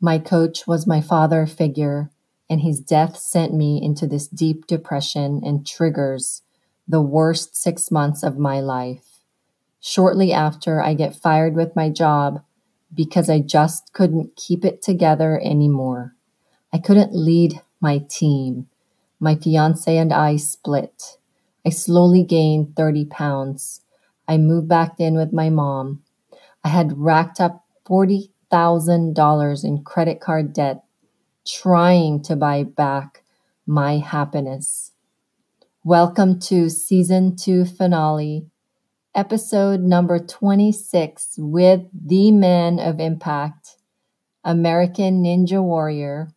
My coach was my father figure, and his death sent me into this deep depression and triggers the worst six months of my life. Shortly after, I get fired with my job because I just couldn't keep it together anymore. I couldn't lead my team. My fiance and I split. I slowly gained 30 pounds. I moved back in with my mom. I had racked up $40,000 in credit card debt trying to buy back my happiness. Welcome to season two finale, episode number 26 with the man of impact, American Ninja Warrior,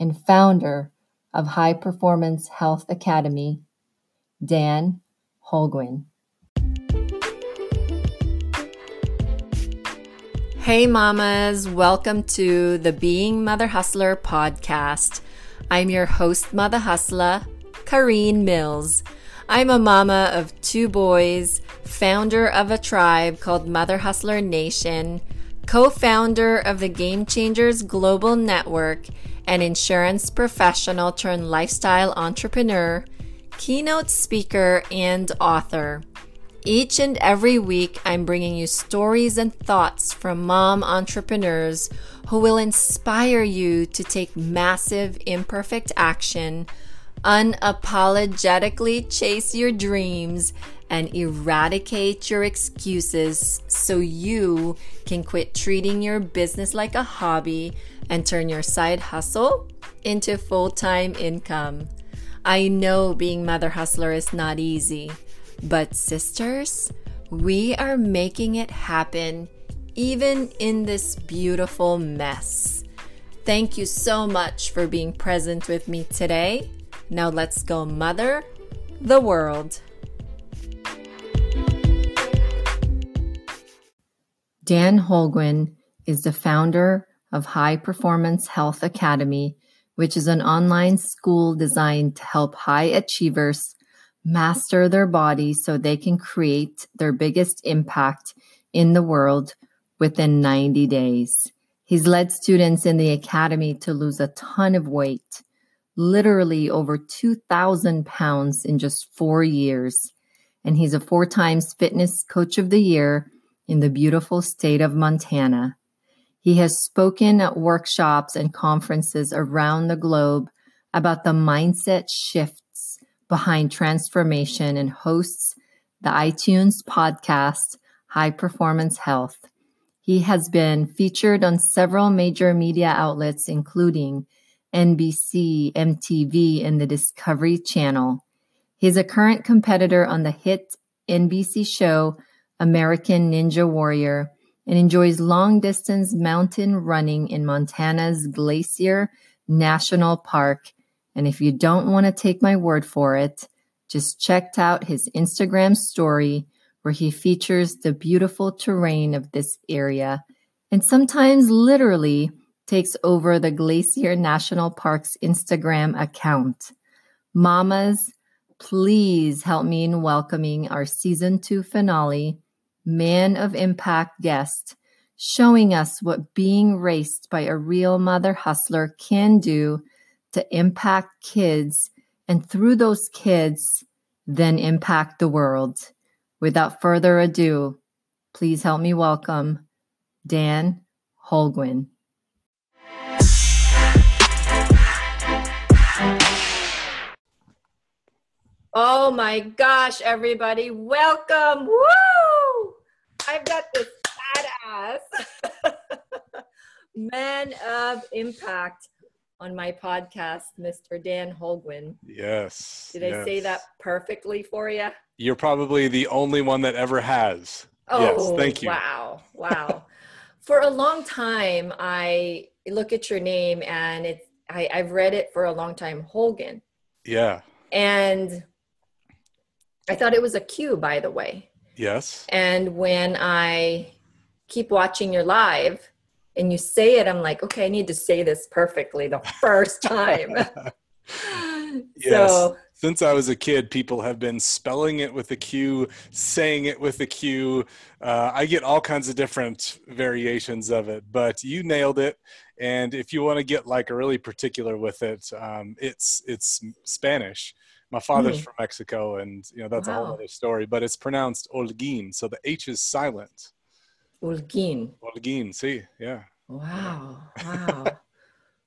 and founder of High Performance Health Academy, Dan Holguin. Hey, mamas, welcome to the Being Mother Hustler podcast. I'm your host, Mother Hustler, Kareen Mills. I'm a mama of two boys, founder of a tribe called Mother Hustler Nation, co founder of the Game Changers Global Network, an insurance professional turned lifestyle entrepreneur, keynote speaker, and author. Each and every week, I'm bringing you stories and thoughts from mom entrepreneurs who will inspire you to take massive, imperfect action, unapologetically chase your dreams, and eradicate your excuses so you can quit treating your business like a hobby and turn your side hustle into full time income. I know being Mother Hustler is not easy. But, sisters, we are making it happen even in this beautiful mess. Thank you so much for being present with me today. Now let's go, Mother the World. Dan Holguin is the founder of High Performance Health Academy, which is an online school designed to help high achievers master their body so they can create their biggest impact in the world within 90 days. He's led students in the academy to lose a ton of weight, literally over 2,000 pounds in just four years. And he's a four times fitness coach of the year in the beautiful state of Montana. He has spoken at workshops and conferences around the globe about the mindset shift behind transformation and hosts the iTunes podcast High Performance Health. He has been featured on several major media outlets, including NBC, MTV, and the Discovery Channel. He's a current competitor on the hit NBC show American Ninja Warrior and enjoys long distance mountain running in Montana's Glacier National Park and if you don't want to take my word for it, just checked out his Instagram story where he features the beautiful terrain of this area and sometimes literally takes over the Glacier National Park's Instagram account. Mamas, please help me in welcoming our season two finale, Man of Impact guest, showing us what being raced by a real mother hustler can do to impact kids and through those kids, then impact the world. Without further ado, please help me welcome Dan Holguin. Oh my gosh, everybody, welcome. Woo! I've got this badass man of impact on my podcast, Mr. Dan Holguin. Yes. Did I say that perfectly for you? You're probably the only one that ever has. Oh, yes, thank you. Wow. Wow. for a long time, I look at your name and it's, I, I've read it for a long time, Holguin. Yeah. And I thought it was a Q, by the way. Yes. And when I keep watching your live, and you say it, I'm like, okay, I need to say this perfectly the first time. Yes. So Since I was a kid, people have been spelling it with a Q, saying it with a Q. Uh, I get all kinds of different variations of it, but you nailed it. And if you want to get like really particular with it, um, it's it's Spanish. My father's Hmm. from Mexico, and you know that's a whole other story. But it's pronounced Olguin, so the H is silent. Ulquin. Olguin, see, yeah, Wow. Wow.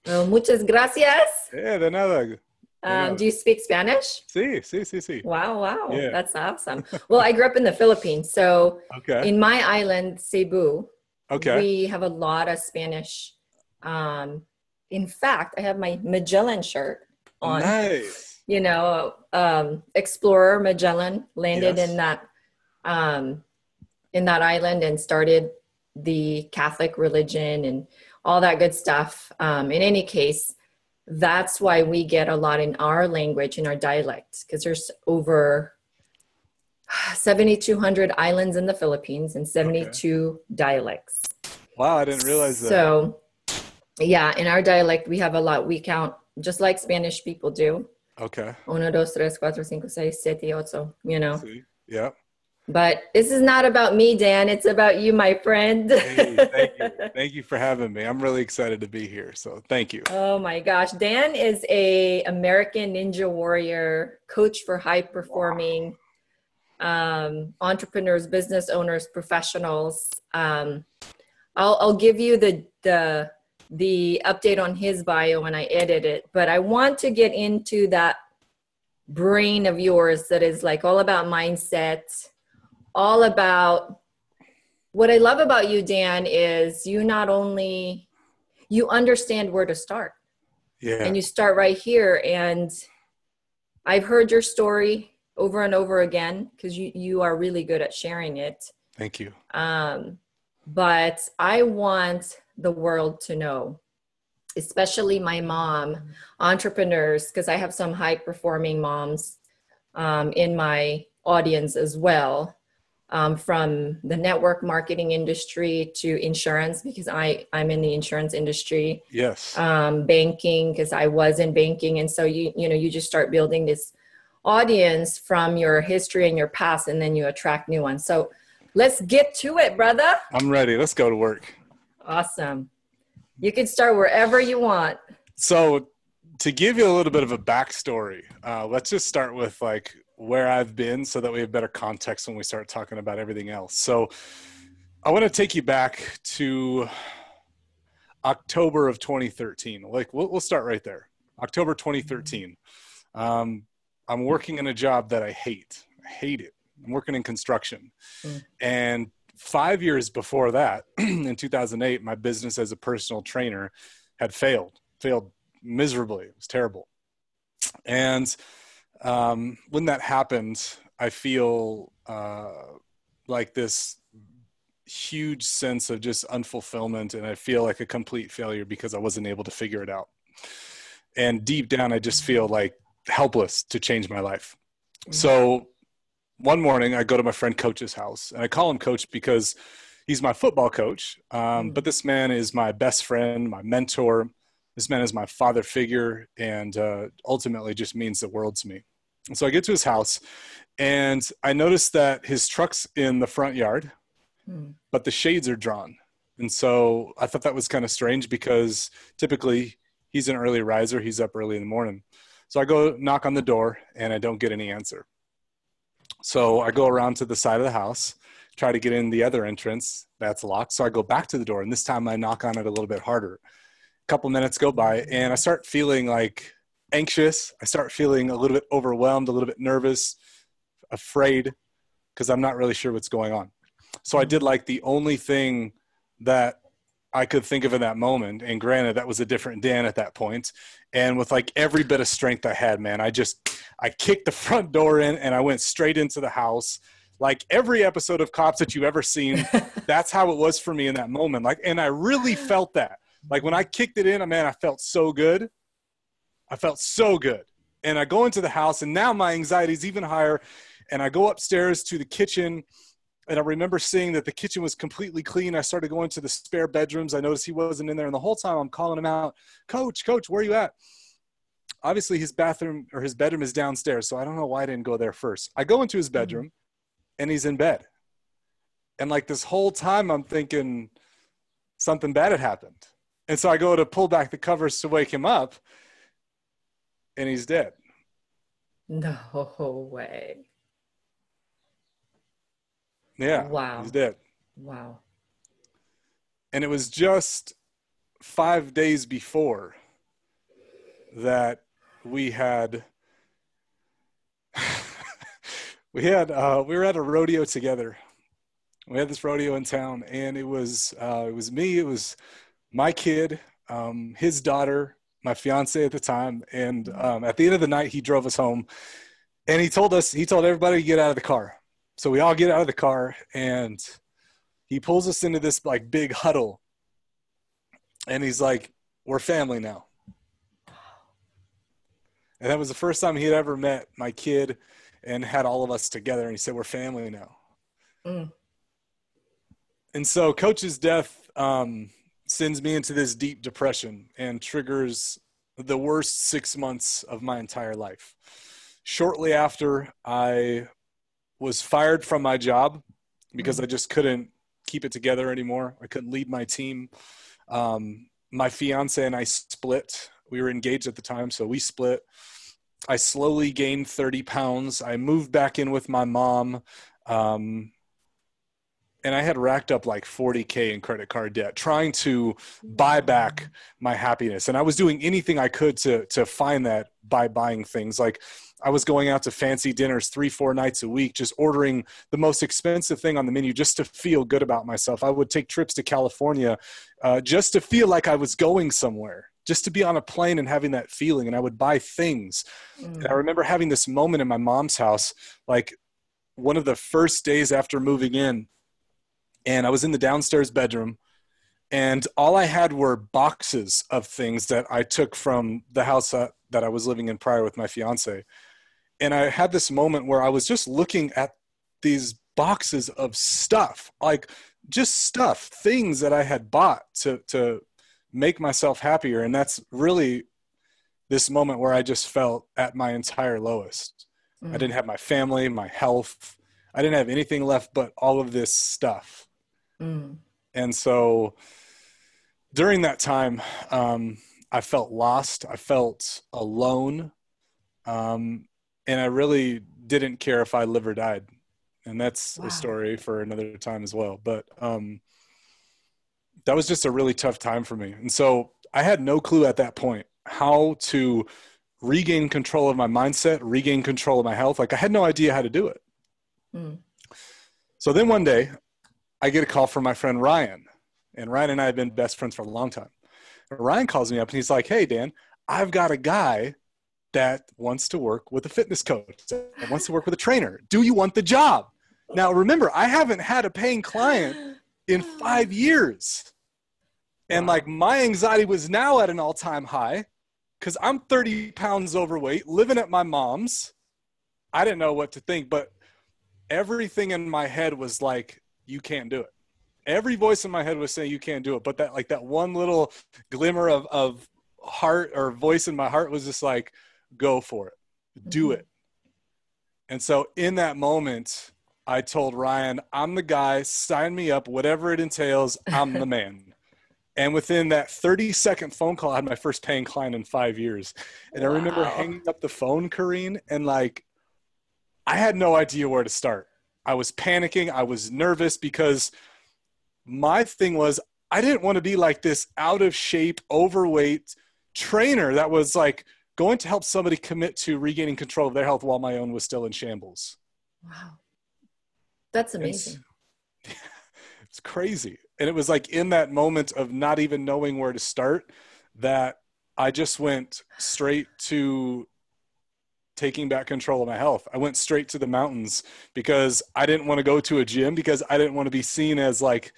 well, muchas gracias. yeah, de nada. Um, do you speak Spanish? Sí, sí, sí, sí. Wow, wow. Yeah. That's awesome. Well, I grew up in the Philippines. So Okay, in my island, Cebu, okay. we have a lot of Spanish. Um, in fact, I have my Magellan shirt on. Nice. You know, um, explorer Magellan landed Yes. in that um, in that island and started the Catholic religion and all that good stuff. Um, in any case, that's why we get a lot in our language in our dialect because there's over 7,200 islands in the Philippines and 72 dialects. Wow, I didn't realize that. So, yeah, in our dialect, we have a lot. We count just like Spanish people do. Okay. Uno, dos, tres, cuatro, cinco, seis, siete, ocho, you know. See? Yeah. But this is not about me, Dan. It's about you, my friend. Hey, thank you. Thank you for having me. I'm really excited to be here. So thank you. oh my gosh. Dan is a American Ninja Warrior coach for high performing um, entrepreneurs, business owners, professionals. Um, I'll, I'll give you the, the, the update on his bio when I edit it, but I want to get into that brain of yours that is like all about mindset, all about what I love about you, Dan, is you not only you understand where to start Yeah. and you start right here. And I've heard your story over and over again because you, you are really good at sharing it. Thank you. Um, but I want the world to know, especially my mom, entrepreneurs, because I have some high performing moms um, in my audience as well. Um, from the network marketing industry to insurance, because I, I'm in the insurance industry, Yes. um, banking, because I was in banking. And so you, you know, you just start building this audience from your history and your past, and then you attract new ones. So let's get to it, brother. I'm ready. Let's go to work. Awesome. You can start wherever you want. So to give you a little bit of a backstory, uh, let's just start with like where I've been so that we have better context when we start talking about everything else. So I want to take you back to October of 2013. Like we'll, we'll start right there. October 2013. Um, I'm working in a job that I hate. I hate it. I'm working in construction. Mm. And five years before that, in 2008, my business as a personal trainer had failed, failed miserably. It was terrible. And um, when that happened, I feel uh, like this huge sense of just unfulfillment, and I feel like a complete failure because I wasn't able to figure it out. And deep down, I just feel like helpless to change my life. So one morning, I go to my friend Coach's house, and I call him Coach because he's my football coach. Um, but this man is my best friend, my mentor. This man is my father figure, and uh, ultimately just means the world to me. So I get to his house, and I notice that his truck's in the front yard, Hmm. but the shades are drawn. And so I thought that was kind of strange because typically he's an early riser, he's up early in the morning. So I go knock on the door, and I don't get any answer. So I go around to the side of the house, try to get in the other entrance. That's locked. So I go back to the door, and this time I knock on it a little bit harder. A couple minutes go by, and I start feeling like anxious. I start feeling a little bit overwhelmed, a little bit nervous, afraid, because I'm not really sure what's going on. So I did like the only thing that I could think of in that moment. And granted, that was a different Dan at that point. And with like every bit of strength I had, man, I just I kicked the front door in and I went straight into the house. Like every episode of Cops that you've ever seen, that's how it was for me in that moment. Like, and I really felt that. Like when I kicked it in, man, I felt so good. I felt so good. And I go into the house, and now my anxiety is even higher. And I go upstairs to the kitchen, and I remember seeing that the kitchen was completely clean. I started going to the spare bedrooms. I noticed he wasn't in there, and the whole time I'm calling him out, "Coach, Coach, where are you at?" obviously his bathroom or his bedroom is downstairs. So I don't know why I didn't go there first. I go into his bedroom mm-hmm. and he's in bed. And like this whole time, I'm thinking something bad had happened. And so I go to pull back the covers to wake him up and he's dead. No way. Yeah. Wow. He's dead. Wow. And it was just five days before that we had we had uh, we were at a rodeo together. We had this rodeo in town, and it was uh, it was me, it was my kid, um, his daughter, my fiance at the time, and um, at the end of the night, he drove us home, and he told us he told everybody to get out of the car. So we all get out of the car, and he pulls us into this like big huddle, and he's like, "We're family now." And that was the first time he had ever met my kid and had all of us together. And he said, We're family now. Mm. And so, Coach's death um, sends me into this deep depression and triggers the worst six months of my entire life. Shortly after, I was fired from my job because mm. I just couldn't keep it together anymore. I couldn't lead my team. Um, my fiance and I split. We were engaged at the time, so we split. I slowly gained 30 pounds. I moved back in with my mom. Um, and I had racked up like 40K in credit card debt trying to buy back my happiness. And I was doing anything I could to, to find that by buying things. Like I was going out to fancy dinners three, four nights a week, just ordering the most expensive thing on the menu just to feel good about myself. I would take trips to California uh, just to feel like I was going somewhere just to be on a plane and having that feeling and i would buy things mm. and i mm. remember having this moment in my mom's house like one of the first days after moving in and i was in the downstairs bedroom and all i had were boxes of things that i took from the house that, that i was living in prior with my fiance and i had this moment where i was just looking at these boxes of stuff like just stuff things that i had bought to to make myself happier. And that's really this moment where I just felt at my entire lowest. Mm. I didn't have my family, my health. I didn't have anything left but all of this stuff. Mm. And so during that time, um, I felt lost. I felt alone. Um, and I really didn't care if I live or died. And that's wow. a story for another time as well. But um, that was just a really tough time for me. And so I had no clue at that point how to regain control of my mindset, regain control of my health. Like I had no idea how to do it. Mm. So then one day I get a call from my friend Ryan. And Ryan and I have been best friends for a long time. Ryan calls me up and he's like, Hey, Dan, I've got a guy that wants to work with a fitness coach, that wants to work with a trainer. Do you want the job? Now, remember, I haven't had a paying client in five years. And like my anxiety was now at an all time high because I'm 30 pounds overweight, living at my mom's. I didn't know what to think, but everything in my head was like, you can't do it. Every voice in my head was saying you can't do it. But that like that one little glimmer of, of heart or voice in my heart was just like, go for it. Do mm-hmm. it. And so in that moment, I told Ryan, I'm the guy, sign me up, whatever it entails, I'm the man. and within that 30 second phone call, I had my first paying client in five years. And wow. I remember hanging up the phone, Kareen, and like, I had no idea where to start. I was panicking. I was nervous because my thing was, I didn't want to be like this out of shape, overweight trainer that was like going to help somebody commit to regaining control of their health while my own was still in shambles. Wow. That's amazing. It's, it's crazy. And it was like in that moment of not even knowing where to start that I just went straight to taking back control of my health. I went straight to the mountains because I didn't want to go to a gym because I didn't want to be seen as like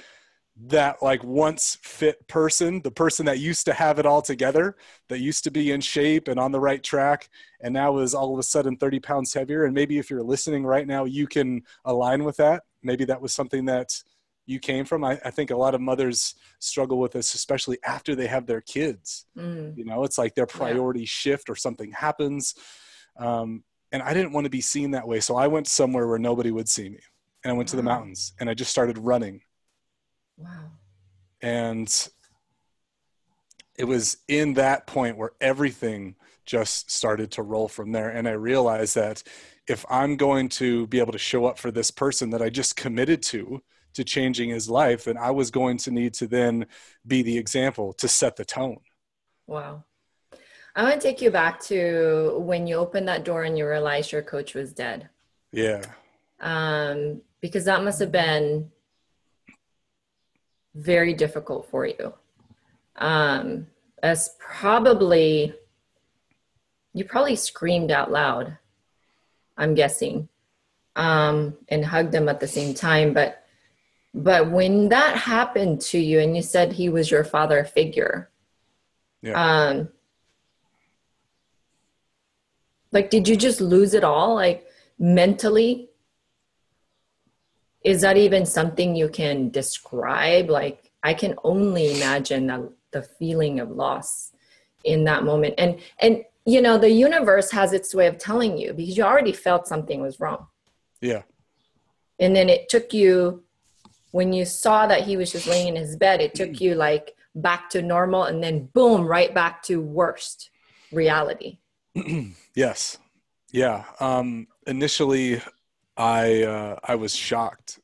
that like once fit person, the person that used to have it all together, that used to be in shape and on the right track, and now is all of a sudden 30 pounds heavier. And maybe if you're listening right now, you can align with that. Maybe that was something that you came from. I, I, think a lot of mothers struggle with this, especially after they have their kids. Mm. You know, it's like their priorities yeah. shift or something happens. Um, and I didn't want to be seen that way. So I went somewhere where nobody would see me. And I went wow. to the mountains and I just started running. Wow. And it was in that point where everything just started to roll from there. And I realized that if I'm going to be able to show up for this person that I just committed to, to changing his life, then I was going to need to then be the example to set the tone. Wow. I want to take you back to when you opened that door and you realized your coach was dead. Yeah. Um, because that must have been very difficult for you. Um, as probably, you probably screamed out loud, I'm guessing, um, and hugged him at the same time. But, but when that happened to you and you said he was your father figure, yeah. um, like, did you just lose it all? Like mentally? Is that even something you can describe? Like, I can only imagine the, the feeling of loss in that moment. And, and, you know, the universe has its way of telling you because you already felt something was wrong. Yeah. And then it took you, when you saw that he was just laying in his bed, it took mm. you like back to normal and then boom, right back to worst reality. yes. Yeah. Um, initially, I uh, I was shocked.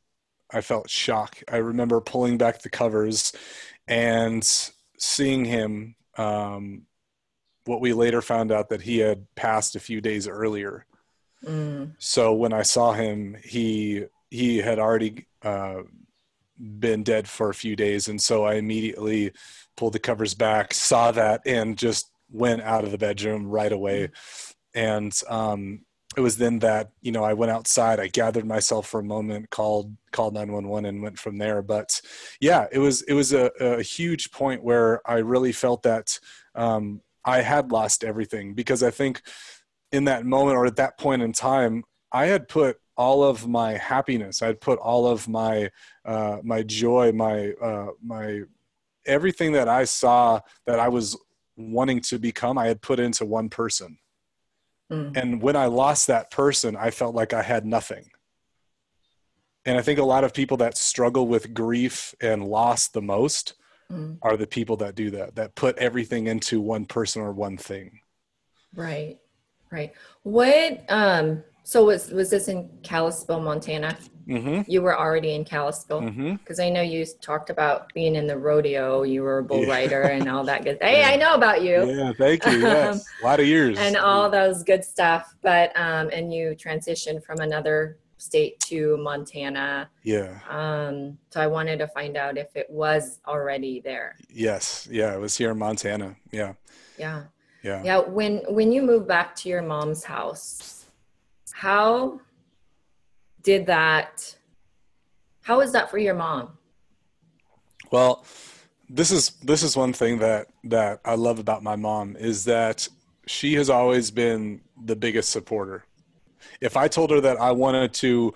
I felt shock. I remember pulling back the covers and seeing him. Um, what we later found out that he had passed a few days earlier. Mm. So when I saw him, he he had already uh, been dead for a few days, and so I immediately pulled the covers back, saw that, and just went out of the bedroom right away. Mm and um, it was then that you know I went outside, I gathered myself for a moment, called called nine one one, and went from there. But yeah, it was it was a, a huge point where I really felt that um, I had lost everything because I think in that moment or at that point in time, I had put all of my happiness, I'd put all of my uh, my joy, my uh, my everything that I saw that I was wanting to become, I had put into one person Mm. And when I lost that person, I felt like I had nothing. And I think a lot of people that struggle with grief and loss the most mm. are the people that do that, that put everything into one person or one thing. Right. Right. What um so was was this in Kalispell, Montana? Mm-hmm. You were already in Kalispell because mm-hmm. I know you talked about being in the rodeo. You were a bull yeah. rider and all that good. Hey, yeah. I know about you. Yeah, thank you. Yes, um, a lot of years and all those good stuff. But um, and you transitioned from another state to Montana. Yeah. Um. So I wanted to find out if it was already there. Yes. Yeah. It was here in Montana. Yeah. Yeah. Yeah. Yeah. When when you moved back to your mom's house how did that. How was that for your mom? Well this is this is one thing that that i love about my mom is that she has always been the biggest supporter. If i told her that i wanted to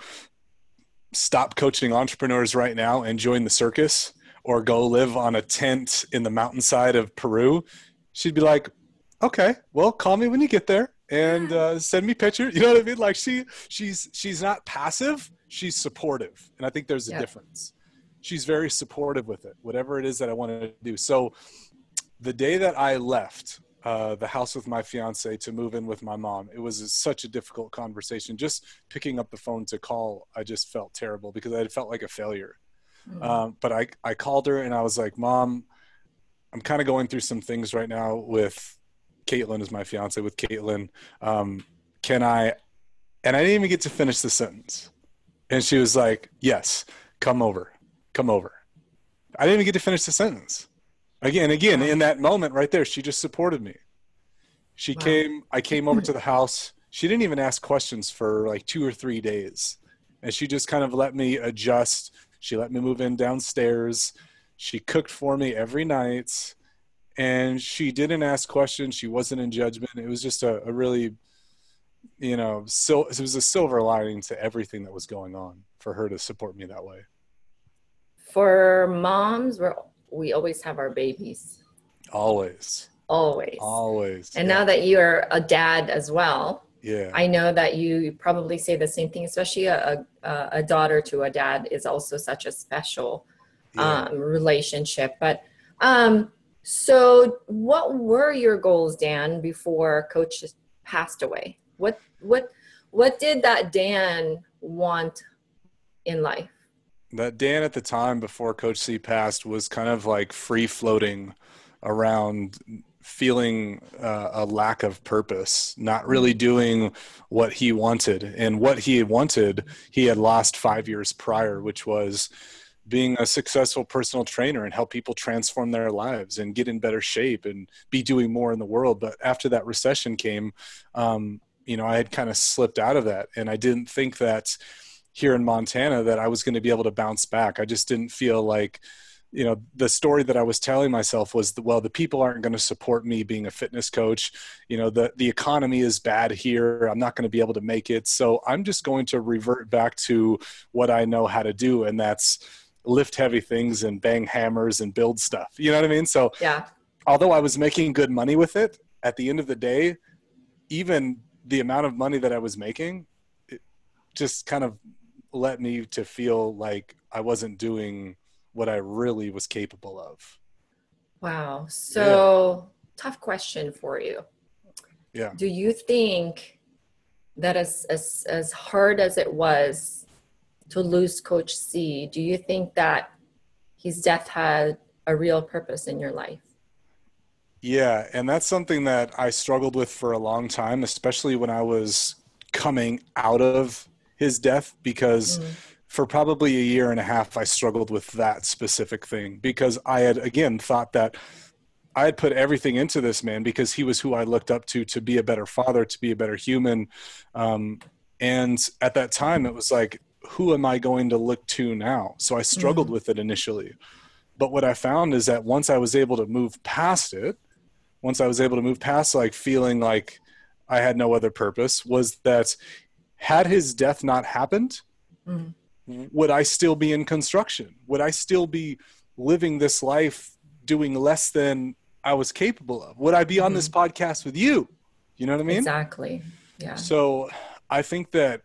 stop coaching entrepreneurs right now and join the circus or go live on a tent in the mountainside of peru she'd be like okay well call me when you get there and uh, send me pictures. You know what I mean? Like she she's she's not passive. She's supportive, and I think there's a yeah. difference. She's very supportive with it, whatever it is that I want to do. So, the day that I left uh, the house with my fiance to move in with my mom, it was such a difficult conversation. Just picking up the phone to call, I just felt terrible because I felt like a failure. Mm-hmm. Um, but I I called her and I was like, Mom, I'm kind of going through some things right now with Caitlin is my fiance with Caitlin. Um, can I? And I didn't even get to finish the sentence. And she was like, yes, come over, come over. I didn't even get to finish the sentence. Again, again, in that moment right there, she just supported me. She wow. came, I came over to the house. She didn't even ask questions for like two or three days. And she just kind of let me adjust. She let me move in downstairs. She cooked for me every night and she didn't ask questions. She wasn't in judgment. It was just a, a really, you know, so it was a silver lining to everything that was going on for her to support me that way. for moms, we're we always have our babies. Always. Always. Always. And yeah. now that you're a dad as well, yeah. I know that you probably say the same thing, especially a, a, a daughter to a dad is also such a special yeah. um, relationship. But um, so, what were your goals, Dan, before Coach passed away? What what what did that Dan want in life? that Dan at the time before Coach C passed was kind of like free floating around feeling uh, a lack of purpose, not really doing what he wanted. And what he wanted, he had lost five years prior, which was being a successful personal trainer and help people transform their lives and get in better shape and be doing more in the world. But after that recession came, um, you know, I had kind of slipped out of that. And I didn't think that here in Montana that I was going to be able to bounce back. I just didn't feel like, you know, the story that I was telling myself was, well, the people aren't going to support me being a fitness coach. You know, the the economy is bad here. I'm not going to be able to make it. So I'm just going to revert back to what I know how to do, and that's lift heavy things and bang hammers and build stuff. You know what I mean? So Yeah. although I was making good money with it, at the end of the day, even the amount of money that I was making, it just kind of led me to feel like I wasn't doing what I really was capable of. Wow. So, tough question for you. Yeah. Do you think that as, as as hard as it was to lose Coach C, do you think that his death had a real purpose in your life? Yeah, and that's something that I struggled with for a long time, especially when I was coming out of his death because Mm. for probably a year and a half I struggled with that specific thing because I had again thought that I had put everything into this man because he was who I looked up to to be a better father, to be a better human. Um, and at that time, it was like, who am I going to look to now? So I struggled with it initially. But what I found is that once I was able to move past it, once I was able to move past like feeling like I had no other purpose, was that had his death not happened, Mhm. would I still be in construction? Would I still be living this life doing less than I was capable of? Would I be on this podcast with you? You know what I mean? Exactly. Yeah. So I think that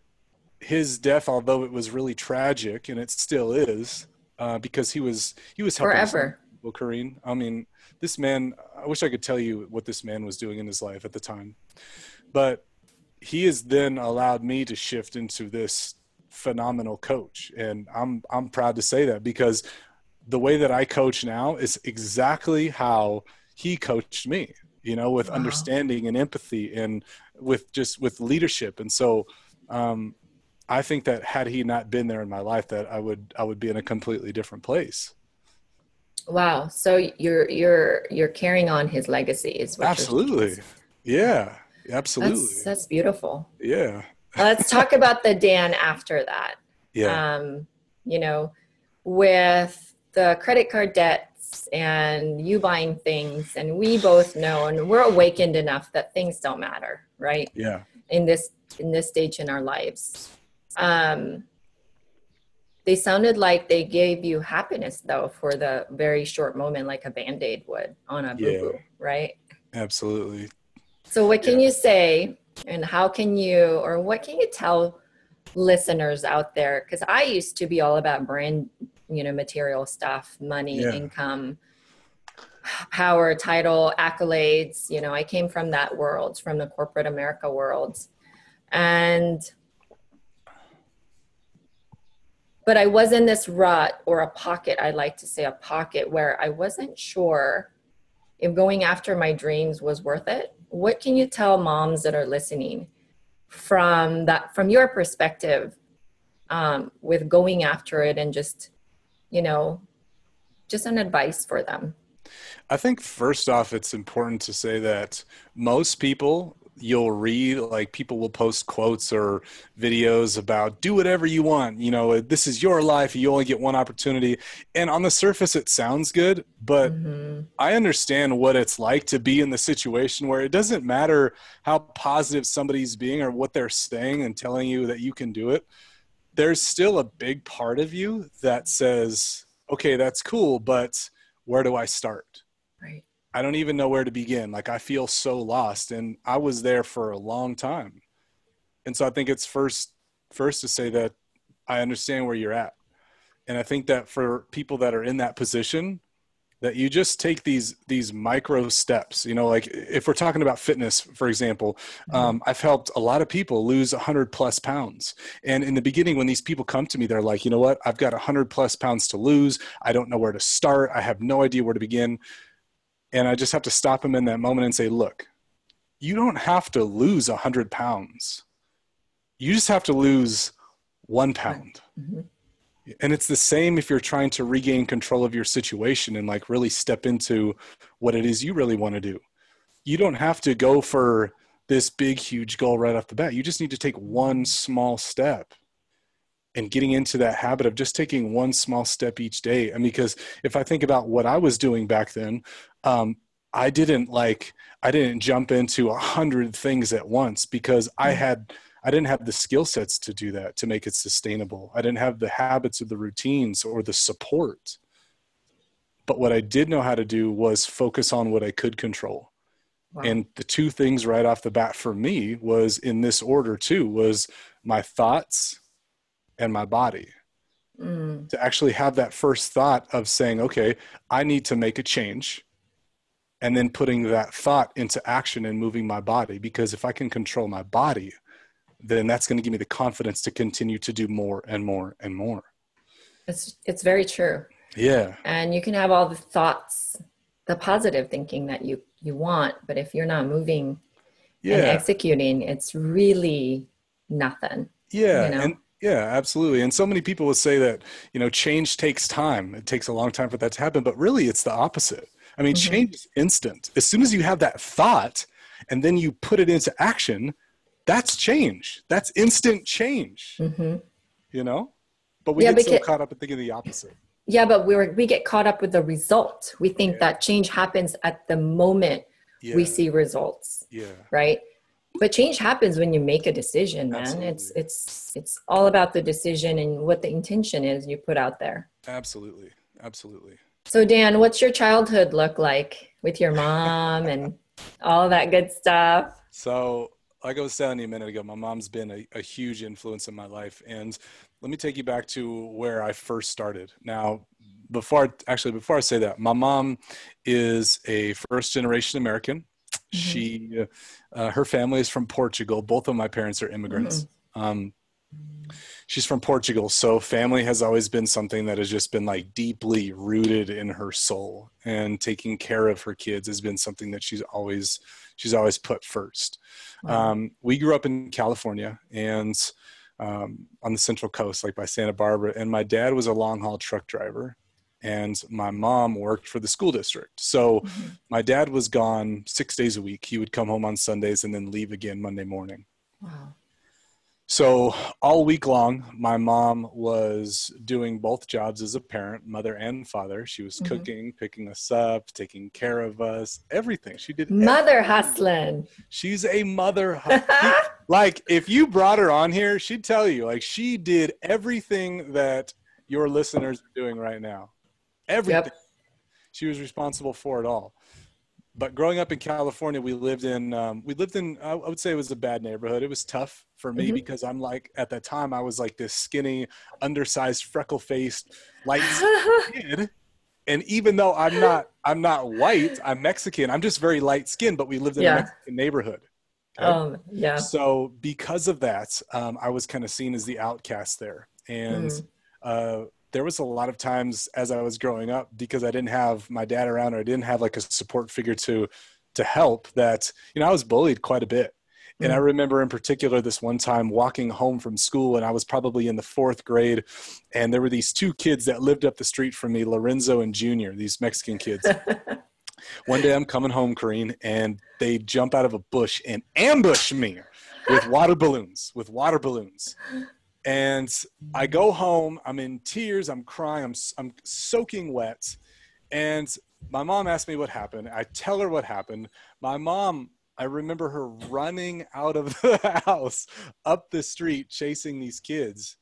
his death, although it was really tragic, and it still is, uh, because he was he was helping Forever. people, Kareen. I mean, this man. I wish I could tell you what this man was doing in his life at the time, but he has then allowed me to shift into this phenomenal coach, and I'm I'm proud to say that because the way that I coach now is exactly how he coached me. You know, with Wow. understanding and empathy, and with just with leadership, and so. Um, I think that had he not been there in my life, that I would I would be in a completely different place. Wow. So you're you're you're carrying on his legacy is what Absolutely, yeah, absolutely, That's that's beautiful. yeah, Let's talk about the Dan after that. yeah, um, you know, with the credit card debts and you buying things, and we both know, and we're awakened enough that things don't matter, right? yeah, In this in this stage in our lives, um, they sounded like they gave you happiness though for the very short moment, like a band aid would on a boo boo, Yeah. right? absolutely. So, what can you say, and how can you, or what can you tell listeners out there? Because I used to be all about brand, you know, material stuff, money, Yeah. income, power, title, accolades. You know, I came from that world, from the corporate America world, and but I was in this rut or a pocket. I like to say a pocket where I wasn't sure if going after my dreams was worth it what can you tell moms that are listening from that from your perspective um, with going after it and just you know just an advice for them I think first off, it's important to say that most people you'll read like people will post quotes or videos about do whatever you want you know this is your life you only get one opportunity and on the surface it sounds good but Mhm. I understand what it's like to be in the situation where it doesn't matter how positive somebody's being or what they're saying and telling you that you can do it. There's still a big part of you that says, okay, that's cool, but where do I start? I don't even know where to begin. Like I feel so lost and I was there for a long time. And so I think it's first first to say that I understand where you're at. And I think that for people that are in that position, that you just take these these micro steps you know like if we're talking about fitness for example mm-hmm. um, i've helped a lot of people lose 100 plus pounds and in the beginning when these people come to me they're like you know what i've got 100 plus pounds to lose i don't know where to start i have no idea where to begin and i just have to stop him in that moment and say look you don't have to lose 100 pounds. You just have to lose one pound. Mm-hmm. And it's the same if you're trying to regain control of your situation and like really step into what it is you really want to do. You don't have to go for this big huge goal right off the bat. You just need to take one small step and getting into that habit of just taking one small step each day and because if i think about what i was doing back then um, i didn't like i didn't jump into a hundred things at once because i mm-hmm. had I didn't have the skill sets to do that to make it sustainable. I didn't have the habits or the routines or the support. But what I did know how to do was focus on what I could control. Wow. And the two things right off the bat for me was in this order too was my thoughts and my body. Mm. To actually have that first thought of saying, okay, I need to make a change and then putting that thought into action and moving my body because if I can control my body, then that's going to give me the confidence to continue to do more and more and more. It's it's very true. Yeah. And you can have all the thoughts, the positive thinking that you you want, but if you're not moving yeah. and executing, it's really nothing. Yeah. You know? And yeah, absolutely. And so many people will say that, you know, change takes time. It takes a long time for that to happen, but really it's the opposite. I mean, mm-hmm. change is instant. As soon as you have that thought and then you put it into action, that's change. That's instant change. Mm-hmm. You know, but we yeah, get so caught up in thinking the opposite. Yeah, but we we get caught up with the result. We think yeah. that change happens at the moment yeah. we see results. Yeah. Right. But change happens when you make a decision, man. Absolutely. It's it's it's all about the decision and what the intention is you put out there. Absolutely. Absolutely. So Dan, what's your childhood look like with your mom and all that good stuff? So like I was telling you a minute ago, my mom's been a, a, huge influence in my life. And let me take you back to where I first started. Now, before actually before I say that, my mom is a first generation American. Mm-hmm. She, uh, her family is from Portugal. Both of my parents are immigrants. Mm-hmm. Um, she's from Portugal, so family has always been something that has just been like deeply rooted in her soul, and taking care of her kids has been something that she's always she's always put first. Wow. Um, we grew up in California and um, on the Central Coast, like by Santa Barbara, and my dad was a long haul truck driver, and my mom worked for the school district. So mm-hmm. my dad was gone six days a week. He would come home on Sundays and then leave again Monday morning. Wow. So all week long, my mom was doing both jobs as a parent, mother and father. She was mm-hmm. cooking, picking us up, taking care of us, everything. She did mother hustling. She's a mother. like if you brought her on here, she'd tell you like she did everything that your listeners are doing right now. Everything. Yep. She was responsible for it all but growing up in California, we lived in um, we lived in I would say it was a bad neighborhood. It was tough for me mm-hmm. because I'm like at that time I was like this skinny, undersized, freckle faced, light kid. And even though I'm not I'm not white, I'm Mexican. I'm just very light skinned, but we lived in yeah. a Mexican neighborhood. Okay? Um, yeah. So because of that, um, I was kind of seen as the outcast there, and. Mm. Uh, there was a lot of times as I was growing up because I didn't have my dad around or I didn't have like a support figure to to help that you know I was bullied quite a bit. And I mm. remember in particular this one time walking home from school, and I was probably in the fourth grade, and there were these two kids that lived up the street from me, Lorenzo and Junior, these Mexican kids. one day I'm coming home, Kareen, and they jump out of a bush and ambush me with water balloons, with water balloons. And I go home, I'm in tears, I'm crying, I'm, I'm soaking wet. And my mom asked me what happened. I tell her what happened. My mom, I remember her running out of the house up the street chasing these kids.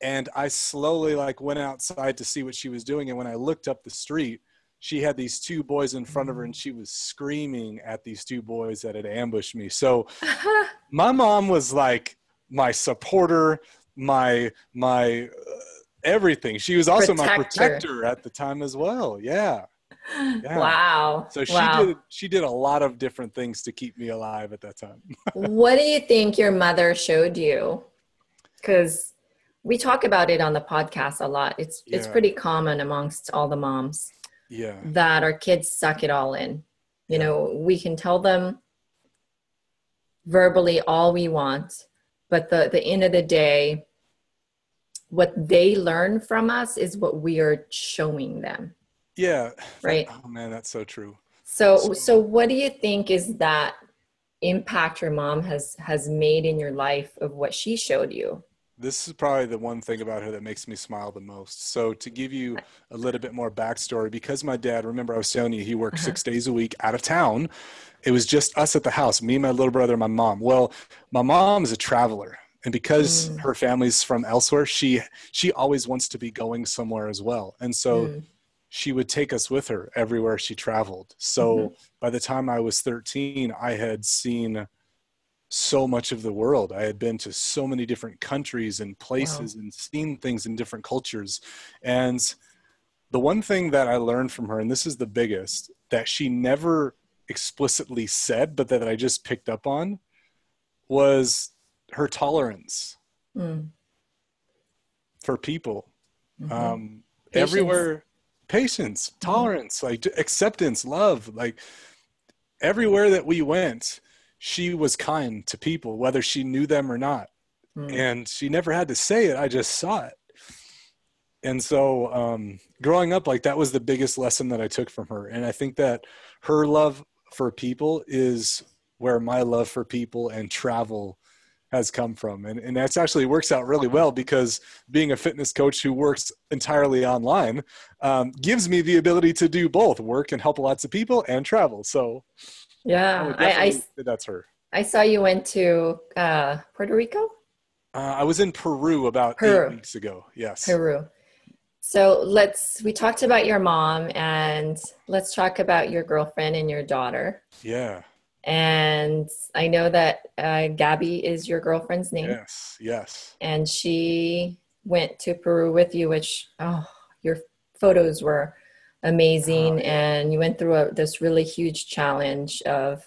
and I slowly like went outside to see what she was doing. And when I looked up the street, she had these two boys in front of her and she was screaming at these two boys that had ambushed me. So my mom was like my supporter, my my uh, everything. She was also protector. my protector at the time as well. Yeah. yeah. Wow. So she wow. did she did a lot of different things to keep me alive at that time. what do you think your mother showed you? Cuz we talk about it on the podcast a lot. It's yeah. it's pretty common amongst all the moms. Yeah. That our kids suck it all in. You yeah. know, we can tell them verbally all we want, but the the end of the day what they learn from us is what we are showing them. Yeah. Right. oh man, that's so true. So, so so what do you think is that impact your mom has has made in your life of what she showed you? This is probably the one thing about her that makes me smile the most. So, to give you a little bit more backstory, because my dad, remember I was telling you, he worked uh-huh. six days a week out of town. It was just us at the house, me, my little brother, and my mom. Well, my mom is a traveler and because mm. her family's from elsewhere she she always wants to be going somewhere as well and so mm. she would take us with her everywhere she traveled so mm-hmm. by the time i was 13 i had seen so much of the world i had been to so many different countries and places wow. and seen things in different cultures and the one thing that i learned from her and this is the biggest that she never explicitly said but that i just picked up on was her tolerance mm. for people mm-hmm. um, everywhere patience mm-hmm. tolerance mm. like acceptance love like everywhere that we went she was kind to people whether she knew them or not mm. and she never had to say it i just saw it and so um, growing up like that was the biggest lesson that i took from her and i think that her love for people is where my love for people and travel has come from. And, and that's actually works out really well because being a fitness coach who works entirely online um, gives me the ability to do both work and help lots of people and travel. So yeah, I, I, I that's her. I saw you went to uh, Puerto Rico. Uh, I was in Peru about Peru. eight weeks ago. Yes. Peru. So let's we talked about your mom and let's talk about your girlfriend and your daughter. Yeah. And I know that uh, Gabby is your girlfriend's name. Yes, yes. And she went to Peru with you, which, oh, your photos were amazing. Oh, yeah. And you went through a, this really huge challenge of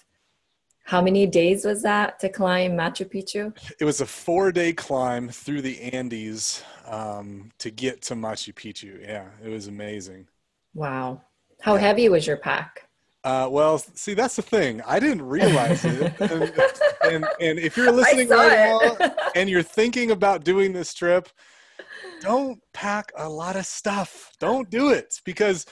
how many days was that to climb Machu Picchu? It was a four day climb through the Andes um, to get to Machu Picchu. Yeah, it was amazing. Wow. How yeah. heavy was your pack? Uh, well, see, that's the thing. I didn't realize it. And, and, and, if you're listening right now and you're thinking about doing this trip, don't pack a lot of stuff. Don't do it because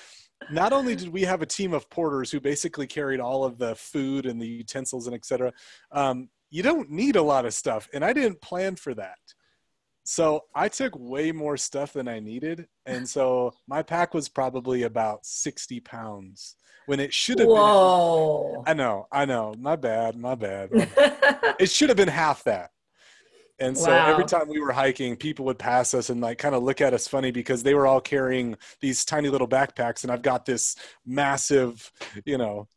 not only did we have a team of porters who basically carried all of the food and the utensils and etc. Um, you don't need a lot of stuff, and I didn't plan for that. So I took way more stuff than I needed, and so my pack was probably about sixty pounds when it should have Whoa. been. I know, I know. My bad, my bad. My bad. it should have been half that. And so wow. every time we were hiking, people would pass us and like kind of look at us funny because they were all carrying these tiny little backpacks, and I've got this massive, you know,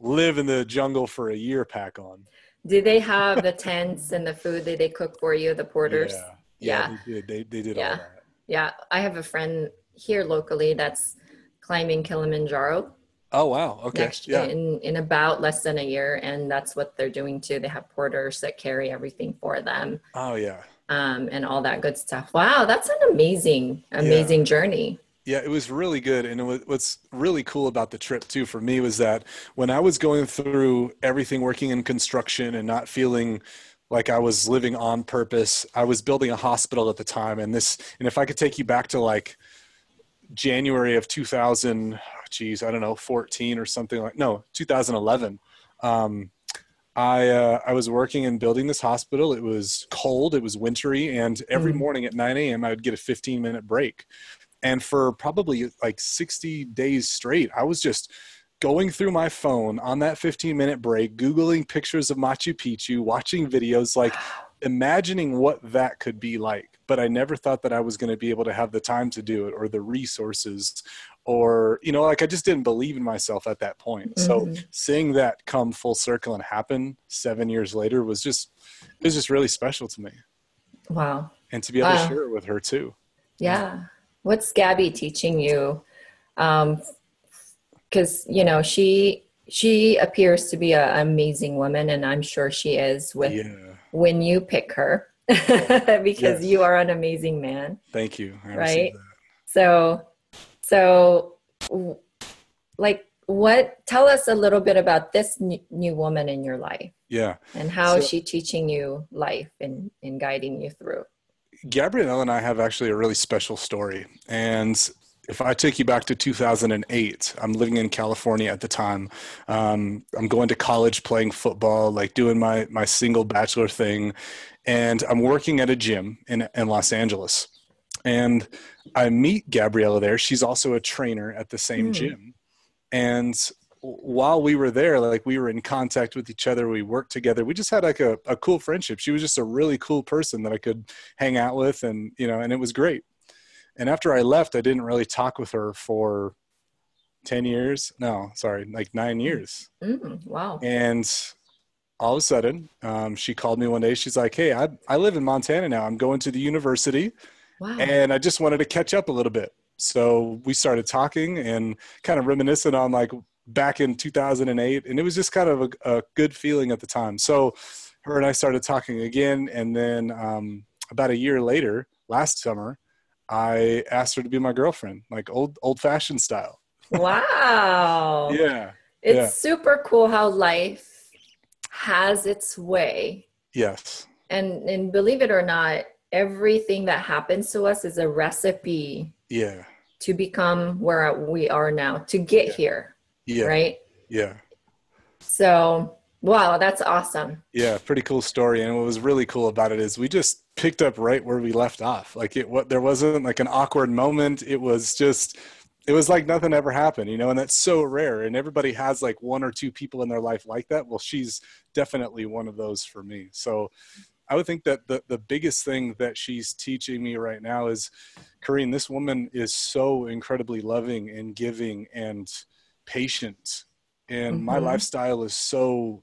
live in the jungle for a year pack on. Do they have the tents and the food that they cook for you, the porters? Yeah, yeah, yeah. They did. They, they did yeah. all that. Yeah, I have a friend here locally that's climbing Kilimanjaro, Oh wow! Okay. Next yeah. in in about less than a year, and that's what they're doing too. They have porters that carry everything for them. Oh yeah. Um, and all that good stuff. Wow, that's an amazing, amazing yeah. journey. Yeah, it was really good. And was, what's really cool about the trip too for me was that when I was going through everything working in construction and not feeling like I was living on purpose, I was building a hospital at the time. And this, and if I could take you back to like January of 2000, geez, I don't know, 14 or something like, no, 2011. Um, I, uh, I was working and building this hospital. It was cold, it was wintry, and every mm morning at 9 a.m., I would get a 15 minute break. And for probably like 60 days straight, I was just going through my phone on that 15 minute break, Googling pictures of Machu Picchu, watching videos like imagining what that could be like. But I never thought that I was going to be able to have the time to do it or the resources or, you know, like I just didn't believe in myself at that point. Mm-hmm. So seeing that come full circle and happen seven years later was just, it was just really special to me. Wow. And to be able wow. to share it with her too. Yeah. What's Gabby teaching you? Um, cause you know, she, she appears to be an amazing woman and i'm sure she is with yeah. when you pick her because yes. you are an amazing man thank you I right so so like what tell us a little bit about this new woman in your life yeah and how so, is she teaching you life and, and guiding you through gabrielle and i have actually a really special story and if I take you back to 2008, I'm living in California at the time. Um, I'm going to college playing football, like doing my, my single bachelor thing. And I'm working at a gym in, in Los Angeles. And I meet Gabriella there. She's also a trainer at the same mm. gym. And while we were there, like we were in contact with each other, we worked together. We just had like a, a cool friendship. She was just a really cool person that I could hang out with, and you know, and it was great and after I left, I didn't really talk with her for 10 years. No, sorry, like nine years. Mm, wow. And all of a sudden, um, she called me one day. She's like, Hey, I, I live in Montana now. I'm going to the university. Wow. And I just wanted to catch up a little bit. So we started talking and kind of reminiscing on like back in 2008. And it was just kind of a, a good feeling at the time. So her and I started talking again. And then um, about a year later, last summer, I asked her to be my girlfriend, like old old fashioned style. Wow. yeah. It's yeah. super cool how life has its way. Yes. And and believe it or not, everything that happens to us is a recipe. Yeah. To become where we are now, to get yeah. here. Yeah. Right? Yeah. So Wow, that's awesome. Yeah, pretty cool story. And what was really cool about it is we just picked up right where we left off. Like it what there wasn't like an awkward moment. It was just it was like nothing ever happened, you know, and that's so rare. And everybody has like one or two people in their life like that. Well, she's definitely one of those for me. So I would think that the, the biggest thing that she's teaching me right now is Kareen, this woman is so incredibly loving and giving and patient. And mm-hmm. my lifestyle is so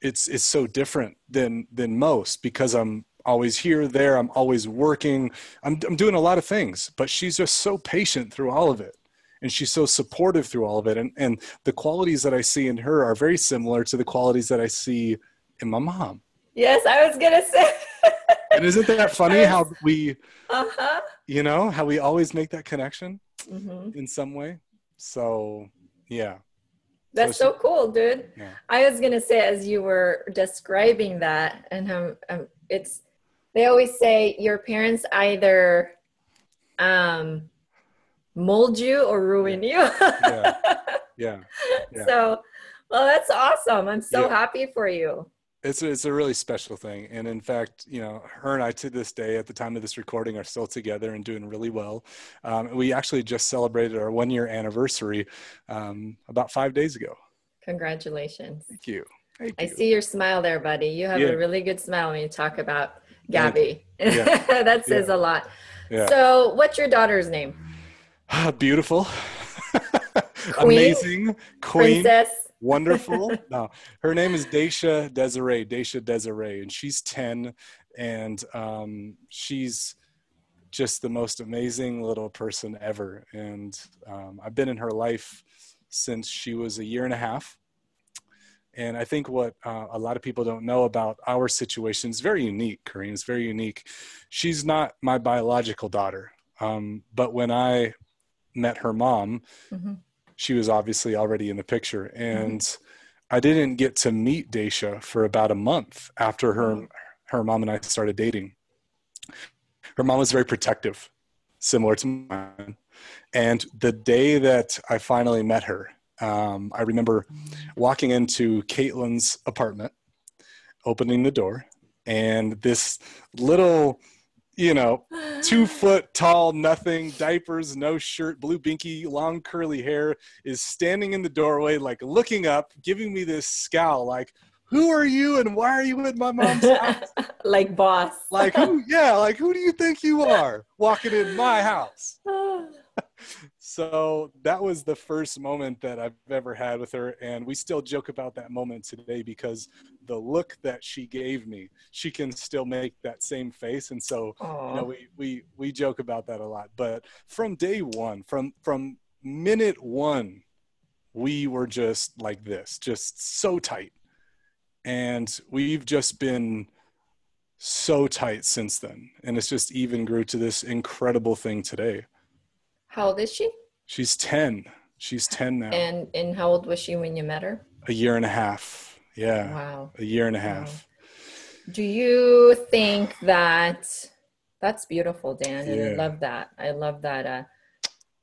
it's it's so different than than most because I'm always here there I'm always working I'm I'm doing a lot of things but she's just so patient through all of it and she's so supportive through all of it and and the qualities that I see in her are very similar to the qualities that I see in my mom yes I was going to say and isn't that funny how we uh-huh. you know how we always make that connection mm-hmm. in some way so yeah that's so, so cool, dude. Yeah. I was gonna say as you were describing that, and um, um, it's they always say your parents either um, mold you or ruin you. yeah. yeah. yeah. So, well, that's awesome. I'm so happy for you it's a, it's a really special thing and in fact you know her and i to this day at the time of this recording are still together and doing really well um, we actually just celebrated our one year anniversary um, about five days ago congratulations thank you Thank I see your smile there, buddy. You have yeah. a really good smile when you talk about Gabby. Yeah. that says yeah. a lot. So, what's your daughter's name? Beautiful, amazing, queen, princess, wonderful. no, her name is Daisha Desiree. Daisha Desiree, and she's ten, and um, she's just the most amazing little person ever. And um, I've been in her life since she was a year and a half. And I think what uh, a lot of people don't know about our situation is very unique, Kareen. It's very unique. She's not my biological daughter. Um, but when I met her mom, mm-hmm she was obviously already in the picture. Mm-hmm. And mm-hmm. I didn't get to meet Daisha for about a month after her her mom and I started dating. Her mom was very protective, similar to mine. And the day that I finally met her, um, I remember walking into Caitlin's apartment, opening the door, and this little you know, two foot tall, nothing, diapers, no shirt, blue binky, long curly hair, is standing in the doorway, like looking up, giving me this scowl, like, who are you and why are you in my mom's house? like boss. like who? Yeah, like who do you think you are walking in my house? so that was the first moment that I've ever had with her, and we still joke about that moment today because the look that she gave me, she can still make that same face, and so you know we we we joke about that a lot. But from day one, from from minute one, we were just like this, just so tight. And we've just been so tight since then and it's just even grew to this incredible thing today how old is she? She's 10 she's 10 now. And and how old was she when you met her? A year and a half. Yeah. Wow. A year and a half. Wow. do you think that that's beautiful dan and Yeah. i love that. I love that uh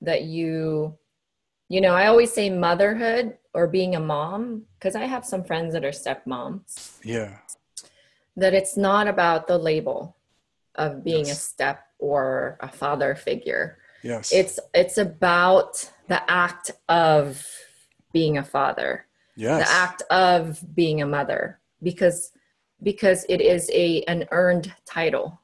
that you you know i always say motherhood or being a mom because i have some friends that are stepmoms. Yeah. That it's not about the label of being a step or a father figure yes. It's it's about the act of being a father. Yes. the act of being a mother. Because because it is a an earned title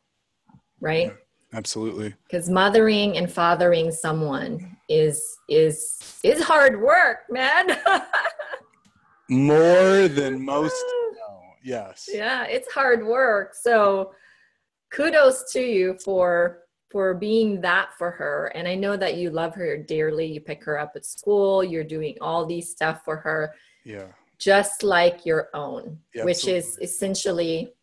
right? Absolutely. Because mothering and fathering someone is is is hard work man. More than most know. Yes. Yeah it's hard work. So kudos to you for for being that for her. And i know that you love her dearly. You pick her up at school. You're doing all these stuff for her. Yeah. Just like your own Yeah, which is essentially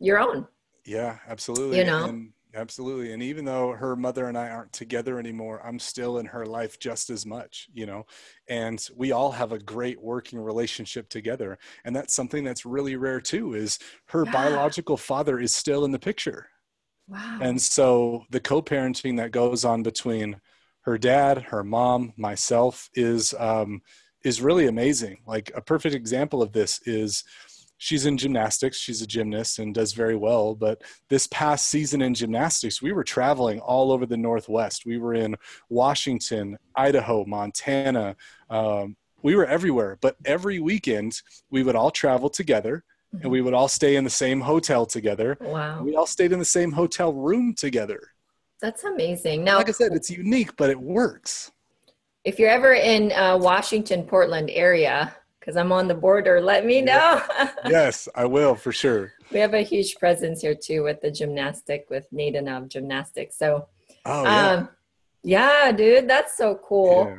your own. Yeah absolutely. You know? and absolutely. And even though her mother and i aren't together anymore i'm still in her life just as much you know? And we all have a great working relationship together. And that's something that's really rare too is her Yeah. biological father is still in the picture wow. And so the co-parenting that goes on between her dad her mom myself is um, is really amazing. Like a perfect example of this is she's in gymnastics she's a gymnast and does very well but this past season in gymnastics we were traveling all over the northwest. We were in washington idaho montana um, we were everywhere but every weekend we would all travel together and we would all stay in the same hotel together wow we all stayed in the same hotel room together. that's amazing now Like I said, it's unique, but it works. if you're ever in uh, washington portland area because i'm on the border let me know Yes, I will for sure. we have a huge presence here too with the gymnastic with Nadanov gymnastics so Oh yeah, um yeah dude that's so cool yeah,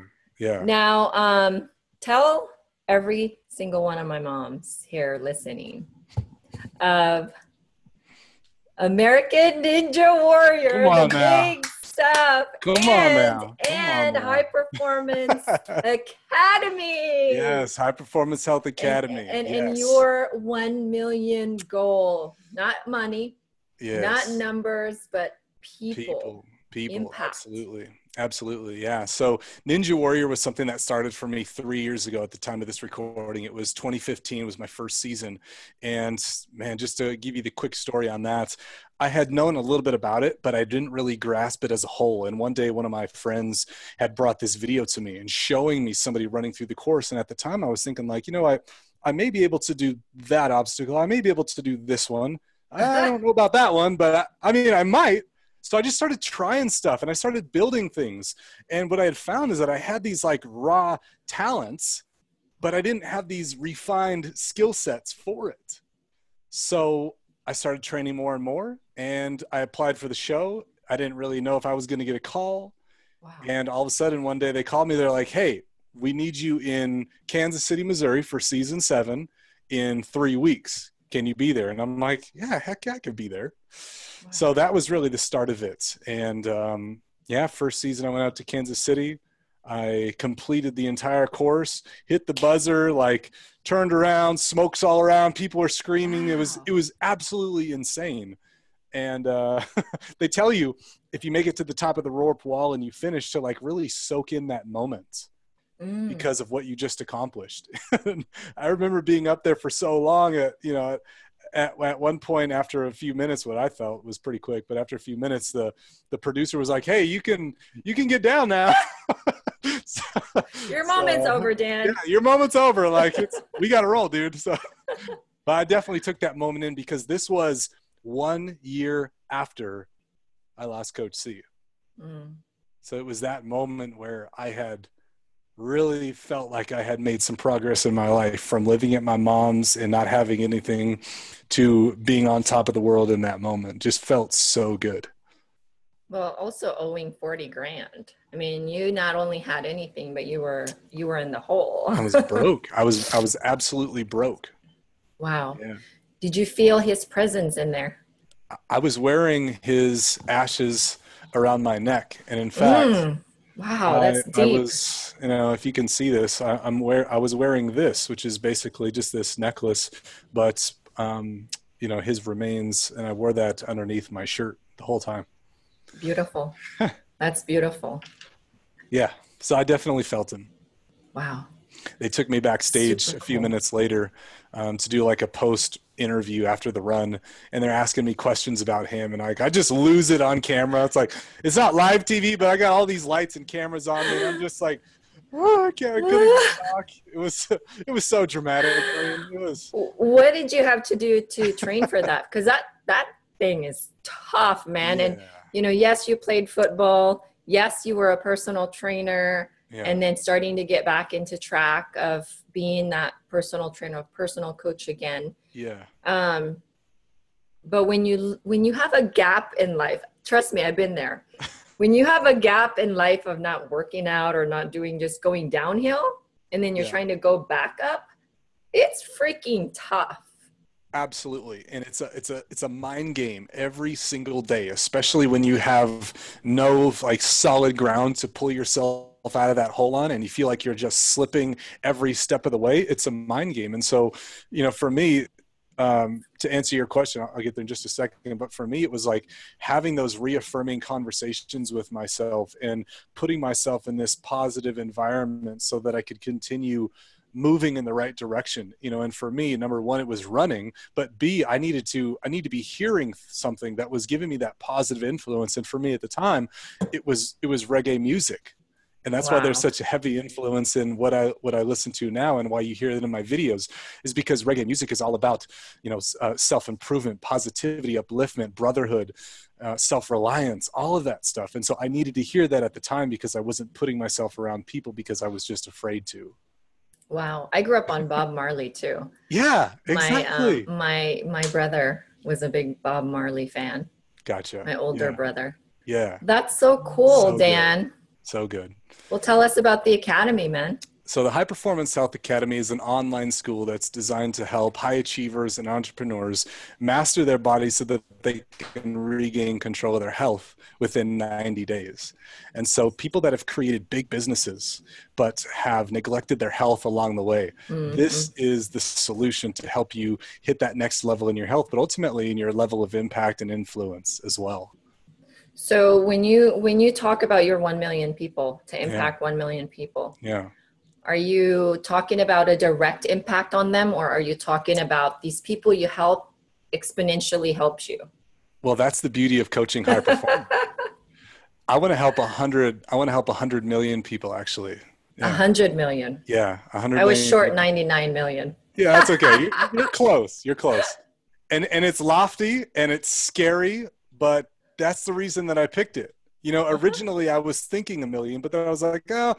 yeah. Now, um, tell every single one of my moms here listening of American Ninja Warrior, Come on now. big stuff, Come on and, now. Come on and now. High Performance Academy. yes, High Performance Health And- Academy. And, yes. and your one million goal, not money, yes. not numbers, but people. people people Impact. absolutely absolutely yeah. So ninja warrior was something that started for me three years ago at the time of this recording. It was 2015 was my first season and man just to give you the quick story on that i had known a little bit about it but i didn't really grasp it as a whole and one day one of my friends had brought this video to me and showing me somebody running through the course and at the time i was thinking like you know i i may be able to do that obstacle i may be able to do this one. I don't know about that one but I, I mean i might so I just started trying stuff and I started building things. And what I had found is that I had these like raw talents, but I didn't have these refined skill sets for it. So I started training more and more and I applied for the show. I didn't really know if I was going to get a call. Wow. And all of a sudden, one day they called me. They're like, hey, we need you in Kansas City, Missouri for season seven in three weeks. Can you be there? And I'm like, yeah, heck yeah, I could be there. So that was really the start of it. And um, yeah, first season I went out to Kansas City. I completed the entire course, hit the buzzer, like turned around, smokes all around, people were screaming. It was it was absolutely insane. And uh, they tell you if you make it to the top of the rope wall and you finish to like really soak in that moment Mm. because of what you just accomplished. I remember being up there for so long. At, you know, at, at one point after a few minutes, what I felt was pretty quick, but after a few minutes, the the producer was like, "Hey, you can you can get down now." So- Your moment's so- over, Dan. Yeah, your moment's over. Like it's, we got to roll, dude. So, but I definitely took that moment in because this was one year after I lost Coach C. Mm. So it was that moment where I had really felt like I had made some progress in my life from living at my mom's and not having anything to being on top of the world in that moment. Just felt so good. Well, also owing 40 grand. I mean, you not only had anything, but you were you were in the hole. I was broke. I was I was absolutely broke. Wow. Yeah. Did you feel his presence in there? I was wearing his ashes around my neck, and in fact, mm. Wow, that's I, deep. I was, you know, if you can see this, I, am wear I was wearing this, which is basically just this necklace, but um, you know, his remains, and I wore that underneath my shirt the whole time. Beautiful. that's beautiful. Yeah. So I definitely felt him. Wow. They took me backstage a few minutes later um, to do like a post interview after the run, and they're asking me questions about him, and like I just lose it on camera. It's like it's not live TV, but I got all these lights and cameras on me. I'm just like, oh, I can't, I couldn't talk. It was it was so dramatic. I it was. What did you have to do to train for that? Because that that thing is tough, man. Yeah. And you know, yes, you played football. Yes, you were a personal trainer yeah. and then starting to get back into track of being that personal trainer personal coach again yeah. Um but when you when you have a gap in life trust me i've been there. When you have a gap in life of not working out or not doing just going downhill and then you're yeah. trying to go back up it's freaking tough. Absolutely. And it's a it's a it's a mind game every single day especially when you have no like solid ground to pull yourself out of that hole on and you feel like you're just slipping every step of the way. It's a mind game. And so you know for me um, to answer your question i'll get there in just a second but for me it was like having those reaffirming conversations with myself and putting myself in this positive environment so that i could continue moving in the right direction you know and for me number one it was running but b i needed to i need to be hearing something that was giving me that positive influence and for me at the time it was it was reggae music and that's wow. why there's such a heavy influence in what I what I listen to now, and why you hear it in my videos, is because reggae music is all about you know uh, self improvement, positivity, upliftment, brotherhood, uh, self reliance, all of that stuff. And so I needed to hear that at the time because I wasn't putting myself around people because I was just afraid to. Wow, I grew up on Bob Marley too. Yeah, exactly. My um, my my brother was a big Bob Marley fan. Gotcha. My older yeah. brother. Yeah. That's so cool, so Dan. Good. So good. Well, tell us about the academy, man. So, the High Performance Health Academy is an online school that's designed to help high achievers and entrepreneurs master their bodies so that they can regain control of their health within 90 days. And so, people that have created big businesses but have neglected their health along the way, mm-hmm. this is the solution to help you hit that next level in your health, but ultimately in your level of impact and influence as well. So when you when you talk about your 1 million people to impact yeah. 1 million people. Yeah. Are you talking about a direct impact on them or are you talking about these people you help exponentially helps you? Well, that's the beauty of coaching high performance. I want to help a hundred. I want to help a hundred million people. Actually, a yeah. hundred million. Yeah, a hundred. I was short ninety nine million. Yeah, that's okay. you're, you're close. You're close. And and it's lofty and it's scary, but that's the reason that I picked it. You know, uh-huh. originally I was thinking a million, but then I was like, oh,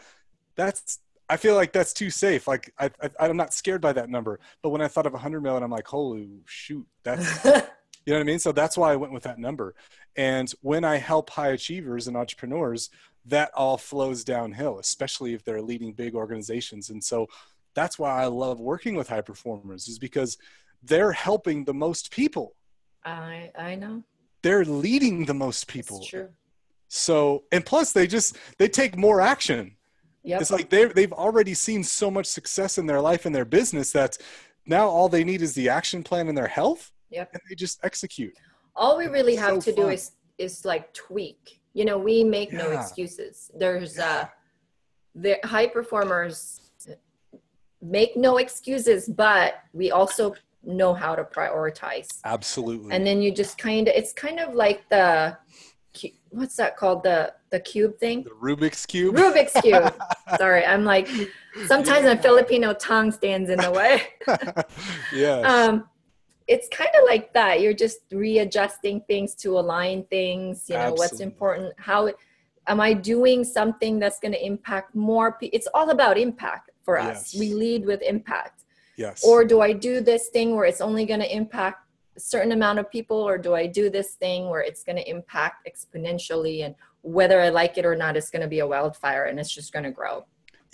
that's. I feel like that's too safe. Like I, I am not scared by that number. But when I thought of a hundred million, I'm like, holy shoot, that's. you know what I mean? So that's why I went with that number. And when I help high achievers and entrepreneurs, that all flows downhill, especially if they're leading big organizations. And so that's why I love working with high performers, is because they're helping the most people. I I know they're leading the most people. So, and plus they just, they take more action. Yep. It's like they they've already seen so much success in their life and their business that now all they need is the action plan in their health. Yep. And they just execute. All we really have so to fun. do is is like tweak. You know, we make yeah. no excuses. There's yeah. uh the high performers make no excuses, but we also know how to prioritize. Absolutely. And then you just kind of it's kind of like the what's that called the the cube thing? The Rubik's cube. Rubik's cube. Sorry, I'm like sometimes yeah. my Filipino tongue stands in the way. yeah. Um it's kind of like that you're just readjusting things to align things you know Absolutely. what's important how am i doing something that's going to impact more people it's all about impact for us yes. we lead with impact yes or do i do this thing where it's only going to impact a certain amount of people or do i do this thing where it's going to impact exponentially and whether i like it or not it's going to be a wildfire and it's just going to grow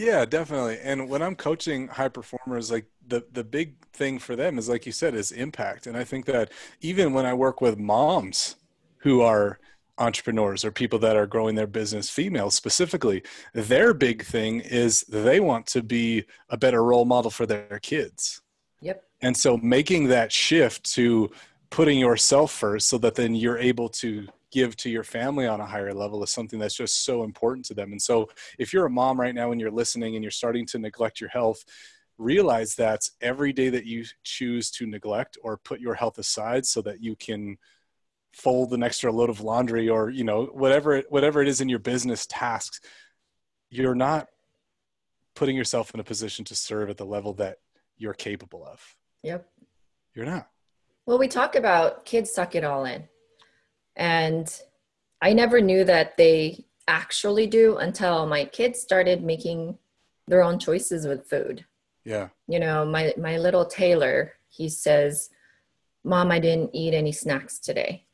yeah, definitely. And when I'm coaching high performers, like the the big thing for them is like you said is impact. And I think that even when I work with moms who are entrepreneurs or people that are growing their business, females specifically, their big thing is they want to be a better role model for their kids. Yep. And so making that shift to putting yourself first so that then you're able to give to your family on a higher level is something that's just so important to them. And so if you're a mom right now and you're listening and you're starting to neglect your health, realize that every day that you choose to neglect or put your health aside so that you can fold an extra load of laundry or you know whatever whatever it is in your business tasks you're not putting yourself in a position to serve at the level that you're capable of yep you're not well we talk about kids suck it all in and I never knew that they actually do until my kids started making their own choices with food. Yeah. You know, my my little Taylor, he says, "Mom, I didn't eat any snacks today."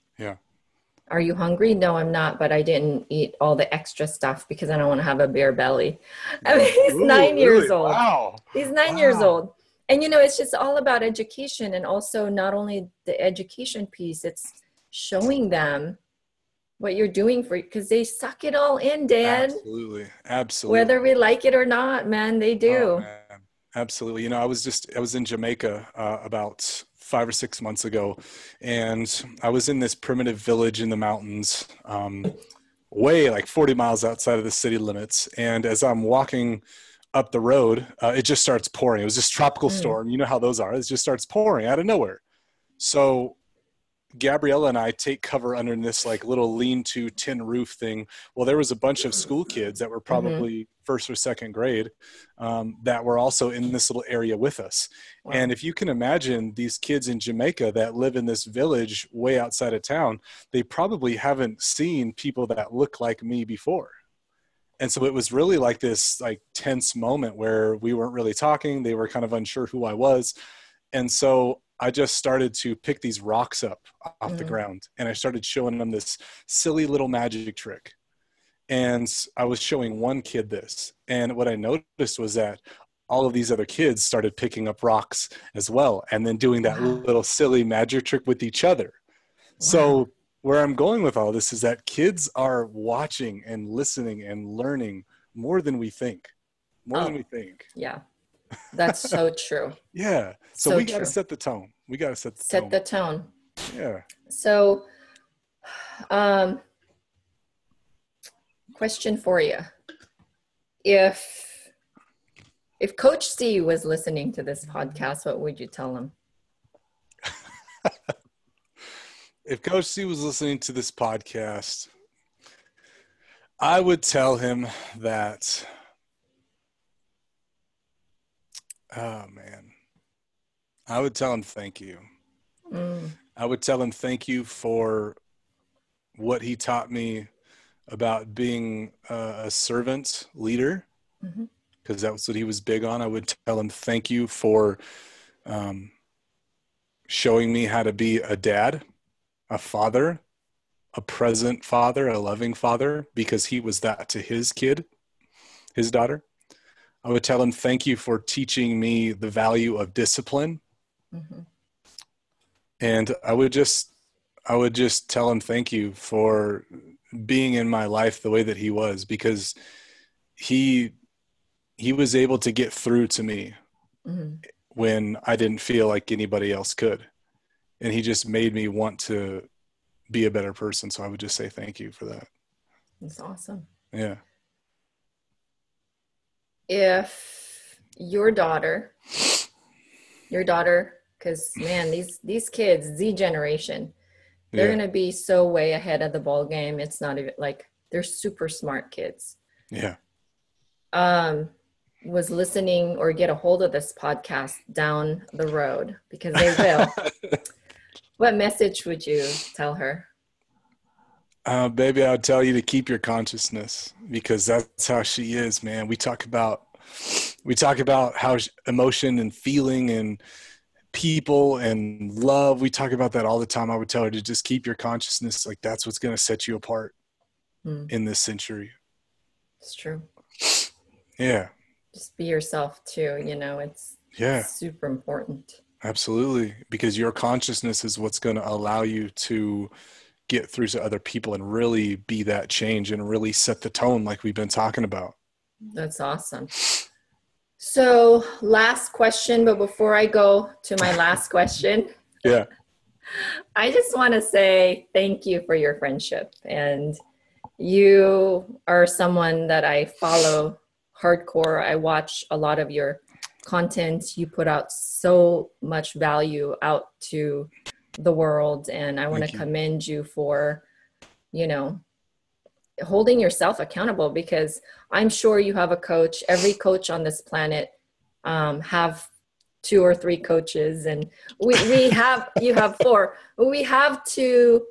Are you hungry? No, I'm not, but I didn't eat all the extra stuff because I don't want to have a bare belly. I mean, he's Ooh, 9 really? years old. Wow. He's 9 wow. years old. And you know, it's just all about education and also not only the education piece, it's showing them what you're doing for because they suck it all in dad absolutely absolutely whether we like it or not man they do oh, man. absolutely you know i was just i was in jamaica uh, about five or six months ago and i was in this primitive village in the mountains um, way like 40 miles outside of the city limits and as i'm walking up the road uh, it just starts pouring. It was this tropical mm. storm. You know how those are. It just starts pouring out of nowhere. So Gabriella and I take cover under this like little lean-to tin roof thing. Well, there was a bunch of school kids that were mm-hmm. probably mm-hmm. first or second grade um, that were also in this little area with us. Wow. And if you can imagine these kids in Jamaica that live in this village way outside of town, they probably haven't seen people that look like me before. And so it was really like this like tense moment where we weren't really talking. They were kind of unsure who I was. And so I just started to pick these rocks up off mm. the ground and I started showing them this silly little magic trick. And I was showing one kid this. And what I noticed was that all of these other kids started picking up rocks as well and then doing that wow. little silly magic trick with each other. Wow. So, where I'm going with all this is that kids are watching and listening and learning more than we think. More oh, than we think. Yeah. That's so true. yeah. So, so we got to set the tone. We got to set the set tone. the tone. Yeah. So, um, question for you: If if Coach C was listening to this podcast, what would you tell him? if Coach C was listening to this podcast, I would tell him that Oh man. I would tell him thank you. Mm. I would tell him thank you for what he taught me about being a, a servant leader, because mm-hmm. that was what he was big on. I would tell him thank you for um, showing me how to be a dad, a father, a present father, a loving father, because he was that to his kid, his daughter. I would tell him, thank you for teaching me the value of discipline. Mm-hmm. And I would just, I would just tell him, thank you for being in my life the way that he was, because he, he was able to get through to me mm-hmm. when I didn't feel like anybody else could. And he just made me want to be a better person. So I would just say thank you for that. That's awesome. Yeah if your daughter, your daughter, because man, these these kids, Z generation, they're yeah. gonna be so way ahead of the ball game. It's not even like they're super smart kids. Yeah. Um, was listening or get a hold of this podcast down the road because they will, what message would you tell her? Uh, baby, I would tell you to keep your consciousness because that's how she is, man. We talk about we talk about how emotion and feeling and people and love. We talk about that all the time. I would tell her to just keep your consciousness. Like that's what's going to set you apart mm. in this century. It's true. Yeah. Just be yourself too. You know, it's yeah super important. Absolutely, because your consciousness is what's going to allow you to get through to other people and really be that change and really set the tone like we've been talking about. That's awesome. So, last question, but before I go to my last question, yeah. I just want to say thank you for your friendship. And you are someone that I follow hardcore. I watch a lot of your content. You put out so much value out to the world and i want to commend you for you know holding yourself accountable because i'm sure you have a coach every coach on this planet um, have two or three coaches and we, we have you have four. We have to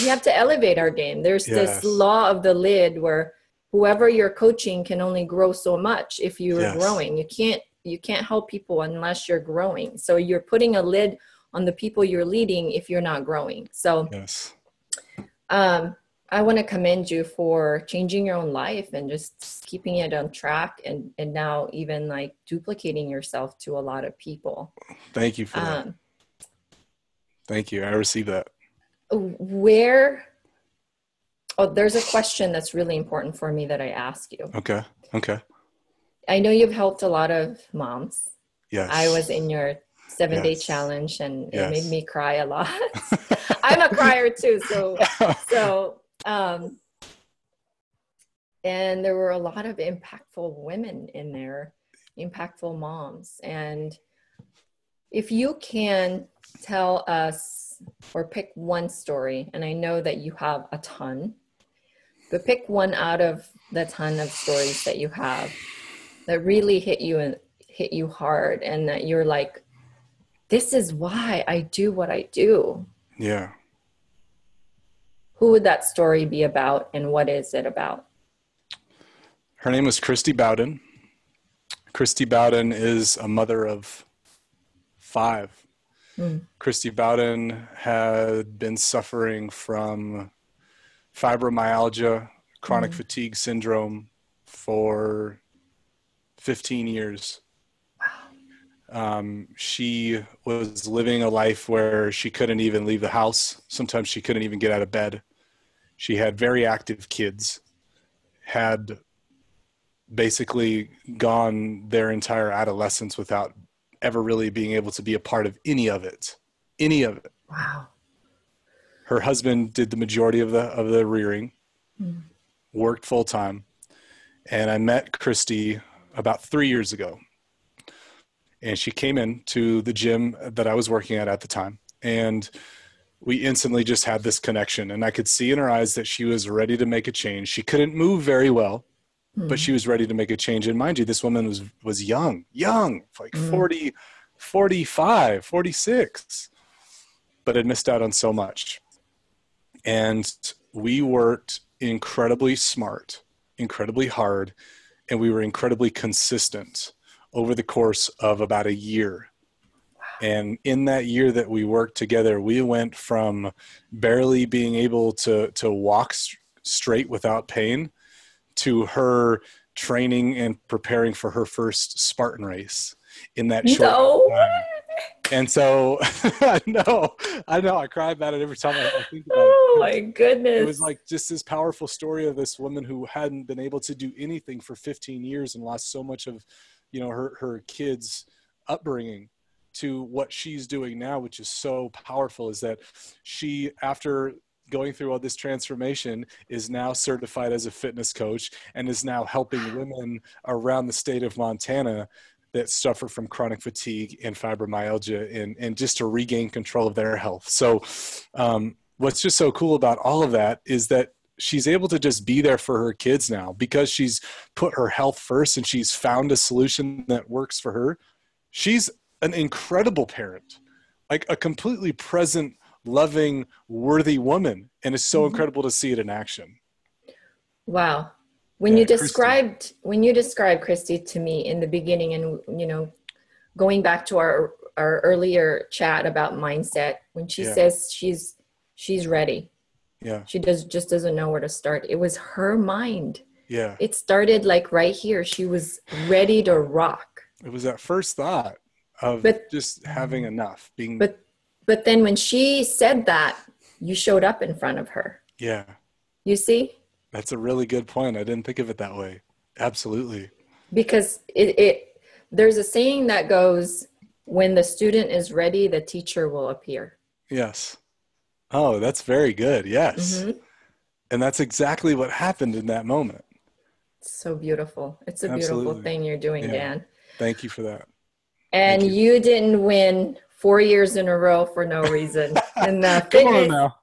we have to elevate our game. There's yes. this law of the lid where whoever you're coaching can only grow so much if you're yes. growing. You can't you can't help people unless you're growing. So you're putting a lid on the people you're leading if you're not growing. So, yes. um, I want to commend you for changing your own life and just keeping it on track and, and now even like duplicating yourself to a lot of people. Thank you for um, that. Thank you. I received that. Where, oh, there's a question that's really important for me that I ask you. Okay. Okay. I know you've helped a lot of moms. Yes. I was in your seven yes. day challenge and yes. it made me cry a lot. I'm a crier too. So, so, um, and there were a lot of impactful women in there, impactful moms. And if you can tell us or pick one story, and I know that you have a ton, but pick one out of the ton of stories that you have that really hit you and hit you hard and that you're like this is why I do what I do. Yeah. Who would that story be about and what is it about? Her name is Christy Bowden. Christy Bowden is a mother of five. Mm. Christy Bowden had been suffering from fibromyalgia, chronic mm. fatigue syndrome for 15 years. Um, she was living a life where she couldn't even leave the house. Sometimes she couldn't even get out of bed. She had very active kids, had basically gone their entire adolescence without ever really being able to be a part of any of it. Any of it. Wow. Her husband did the majority of the of the rearing, mm. worked full time, and I met Christy about three years ago and she came in to the gym that I was working at at the time and we instantly just had this connection and I could see in her eyes that she was ready to make a change. She couldn't move very well, mm. but she was ready to make a change and mind you this woman was was young, young, like mm. 40 45, 46 but had missed out on so much. And we worked incredibly smart, incredibly hard, and we were incredibly consistent over the course of about a year. And in that year that we worked together, we went from barely being able to, to walk straight without pain to her training and preparing for her first Spartan race in that short no. time. And so I know, I know, I cry about it every time I, I think about oh, it. Oh my goodness. It was like just this powerful story of this woman who hadn't been able to do anything for 15 years and lost so much of you know her her kids upbringing to what she's doing now which is so powerful is that she after going through all this transformation is now certified as a fitness coach and is now helping women around the state of Montana that suffer from chronic fatigue and fibromyalgia and, and just to regain control of their health. So, um, what's just so cool about all of that is that she's able to just be there for her kids now because she's put her health first and she's found a solution that works for her. She's an incredible parent, like a completely present, loving, worthy woman. And it's so mm-hmm. incredible to see it in action. Wow. When yeah, you described Christy. when you described Christy to me in the beginning and you know going back to our our earlier chat about mindset when she yeah. says she's she's ready yeah. She does just doesn't know where to start. It was her mind. Yeah. It started like right here. She was ready to rock. It was that first thought of but, just having enough being but but then when she said that you showed up in front of her. Yeah. You see? That's a really good point. I didn't think of it that way. Absolutely. Because it, it there's a saying that goes when the student is ready the teacher will appear. Yes oh that's very good yes mm-hmm. and that's exactly what happened in that moment so beautiful it's a Absolutely. beautiful thing you're doing yeah. dan thank you for that and you. you. didn't win four years in a row for no reason and fitness, Come on now.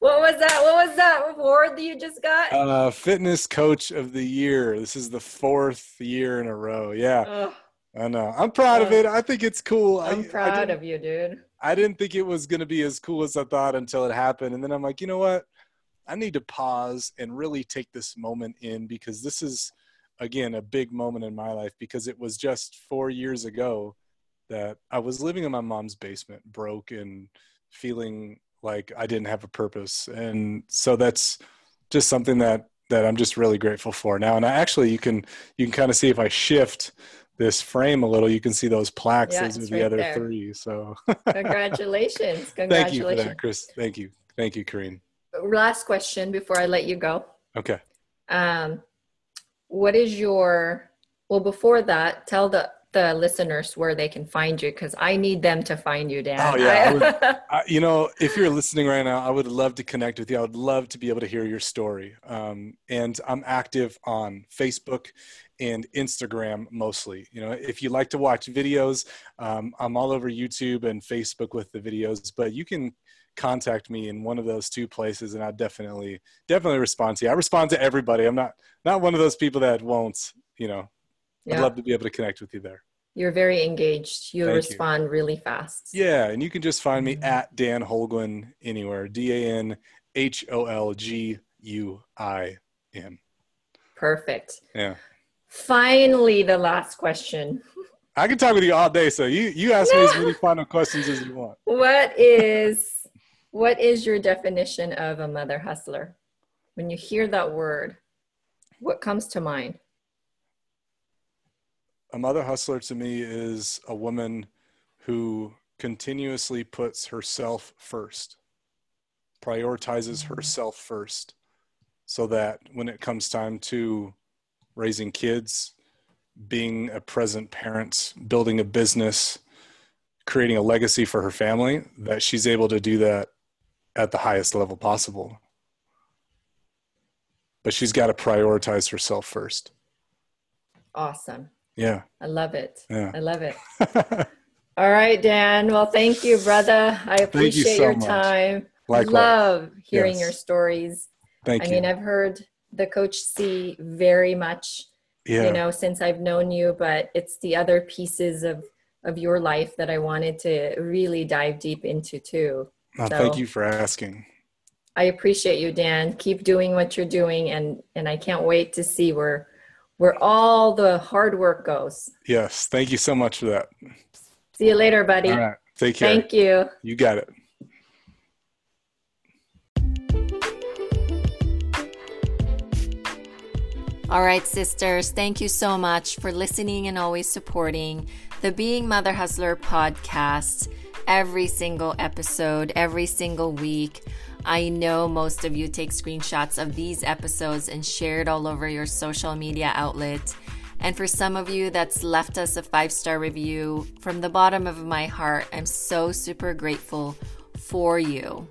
What was that? What was that award that you just got? Uh, fitness coach of the year. This is the fourth year in a row. Yeah. Ugh. I know. I'm proud of it. I think it's cool. I'm I, proud I of you, dude. I didn't think it was going to be as cool as I thought until it happened. And then I'm like, you know what? I need to pause and really take this moment in because this is, again, a big moment in my life because it was just four years ago that I was living in my mom's basement, broke and feeling like I didn't have a purpose. And so that's just something that that I'm just really grateful for now. And I actually, you can you can kind of see if I shift this frame a little, you can see those plaques. Yeah, those are the right other there. three. So congratulations. Congratulations. Thank you for that, Chris. Thank you. Thank you, Kareen. Last question before I let you go. Okay. Um, what is your, well, before that, tell the, the listeners where they can find you because I need them to find you, Dan. Oh yeah, would, I, you know, if you're listening right now, I would love to connect with you. I would love to be able to hear your story. Um, and I'm active on Facebook and Instagram mostly. You know, if you like to watch videos, um, I'm all over YouTube and Facebook with the videos, but you can contact me in one of those two places and I definitely definitely respond to you. I respond to everybody. I'm not not one of those people that won't, you know. Yeah. I'd love to be able to connect with you there. You're very engaged. You Thank respond you. really fast. Yeah, and you can just find me mm-hmm. at Dan Holguin anywhere. D A N H O L G U I N. Perfect. Yeah. Finally, the last question. I can talk with you all day, so you you ask no. me as many final questions as you want. What is what is your definition of a mother hustler? When you hear that word, what comes to mind? A mother hustler to me is a woman who continuously puts herself first, prioritizes mm-hmm. herself first, so that when it comes time to raising kids, being a present parent, building a business, creating a legacy for her family, that she's able to do that at the highest level possible. But she's got to prioritize herself first. Awesome. Yeah. I love it. Yeah. I love it. All right, Dan. Well, thank you, brother. I appreciate you so your time. Likewise. Love hearing yes. your stories. Thank I you. mean, I've heard the coach C very much yeah. you know since i've known you but it's the other pieces of of your life that i wanted to really dive deep into too. Oh, so, thank you for asking. I appreciate you dan. Keep doing what you're doing and and i can't wait to see where where all the hard work goes. Yes thank you so much for that. See you later buddy. All right. Take care. Thank you. You got it All right, sisters, thank you so much for listening and always supporting the Being Mother Hustler podcast every single episode, every single week. I know most of you take screenshots of these episodes and share it all over your social media outlet. And for some of you that's left us a five star review, from the bottom of my heart, I'm so super grateful for you.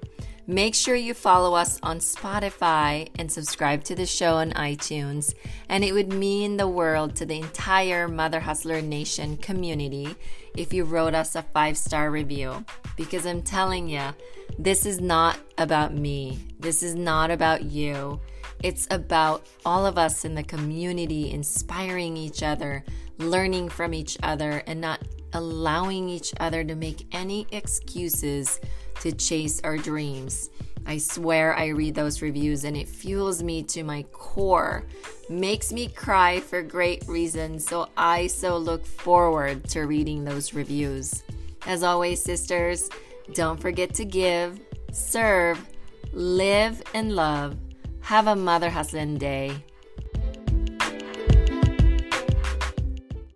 Make sure you follow us on Spotify and subscribe to the show on iTunes. And it would mean the world to the entire Mother Hustler Nation community if you wrote us a five star review because I'm telling you, this is not about me. This is not about you. It's about all of us in the community inspiring each other, learning from each other, and not allowing each other to make any excuses to chase our dreams. I swear I read those reviews and it fuels me to my core, makes me cry for great reasons. So I so look forward to reading those reviews. As always, sisters, don't forget to give, serve, live, and love. Have a Mother Hustling Day.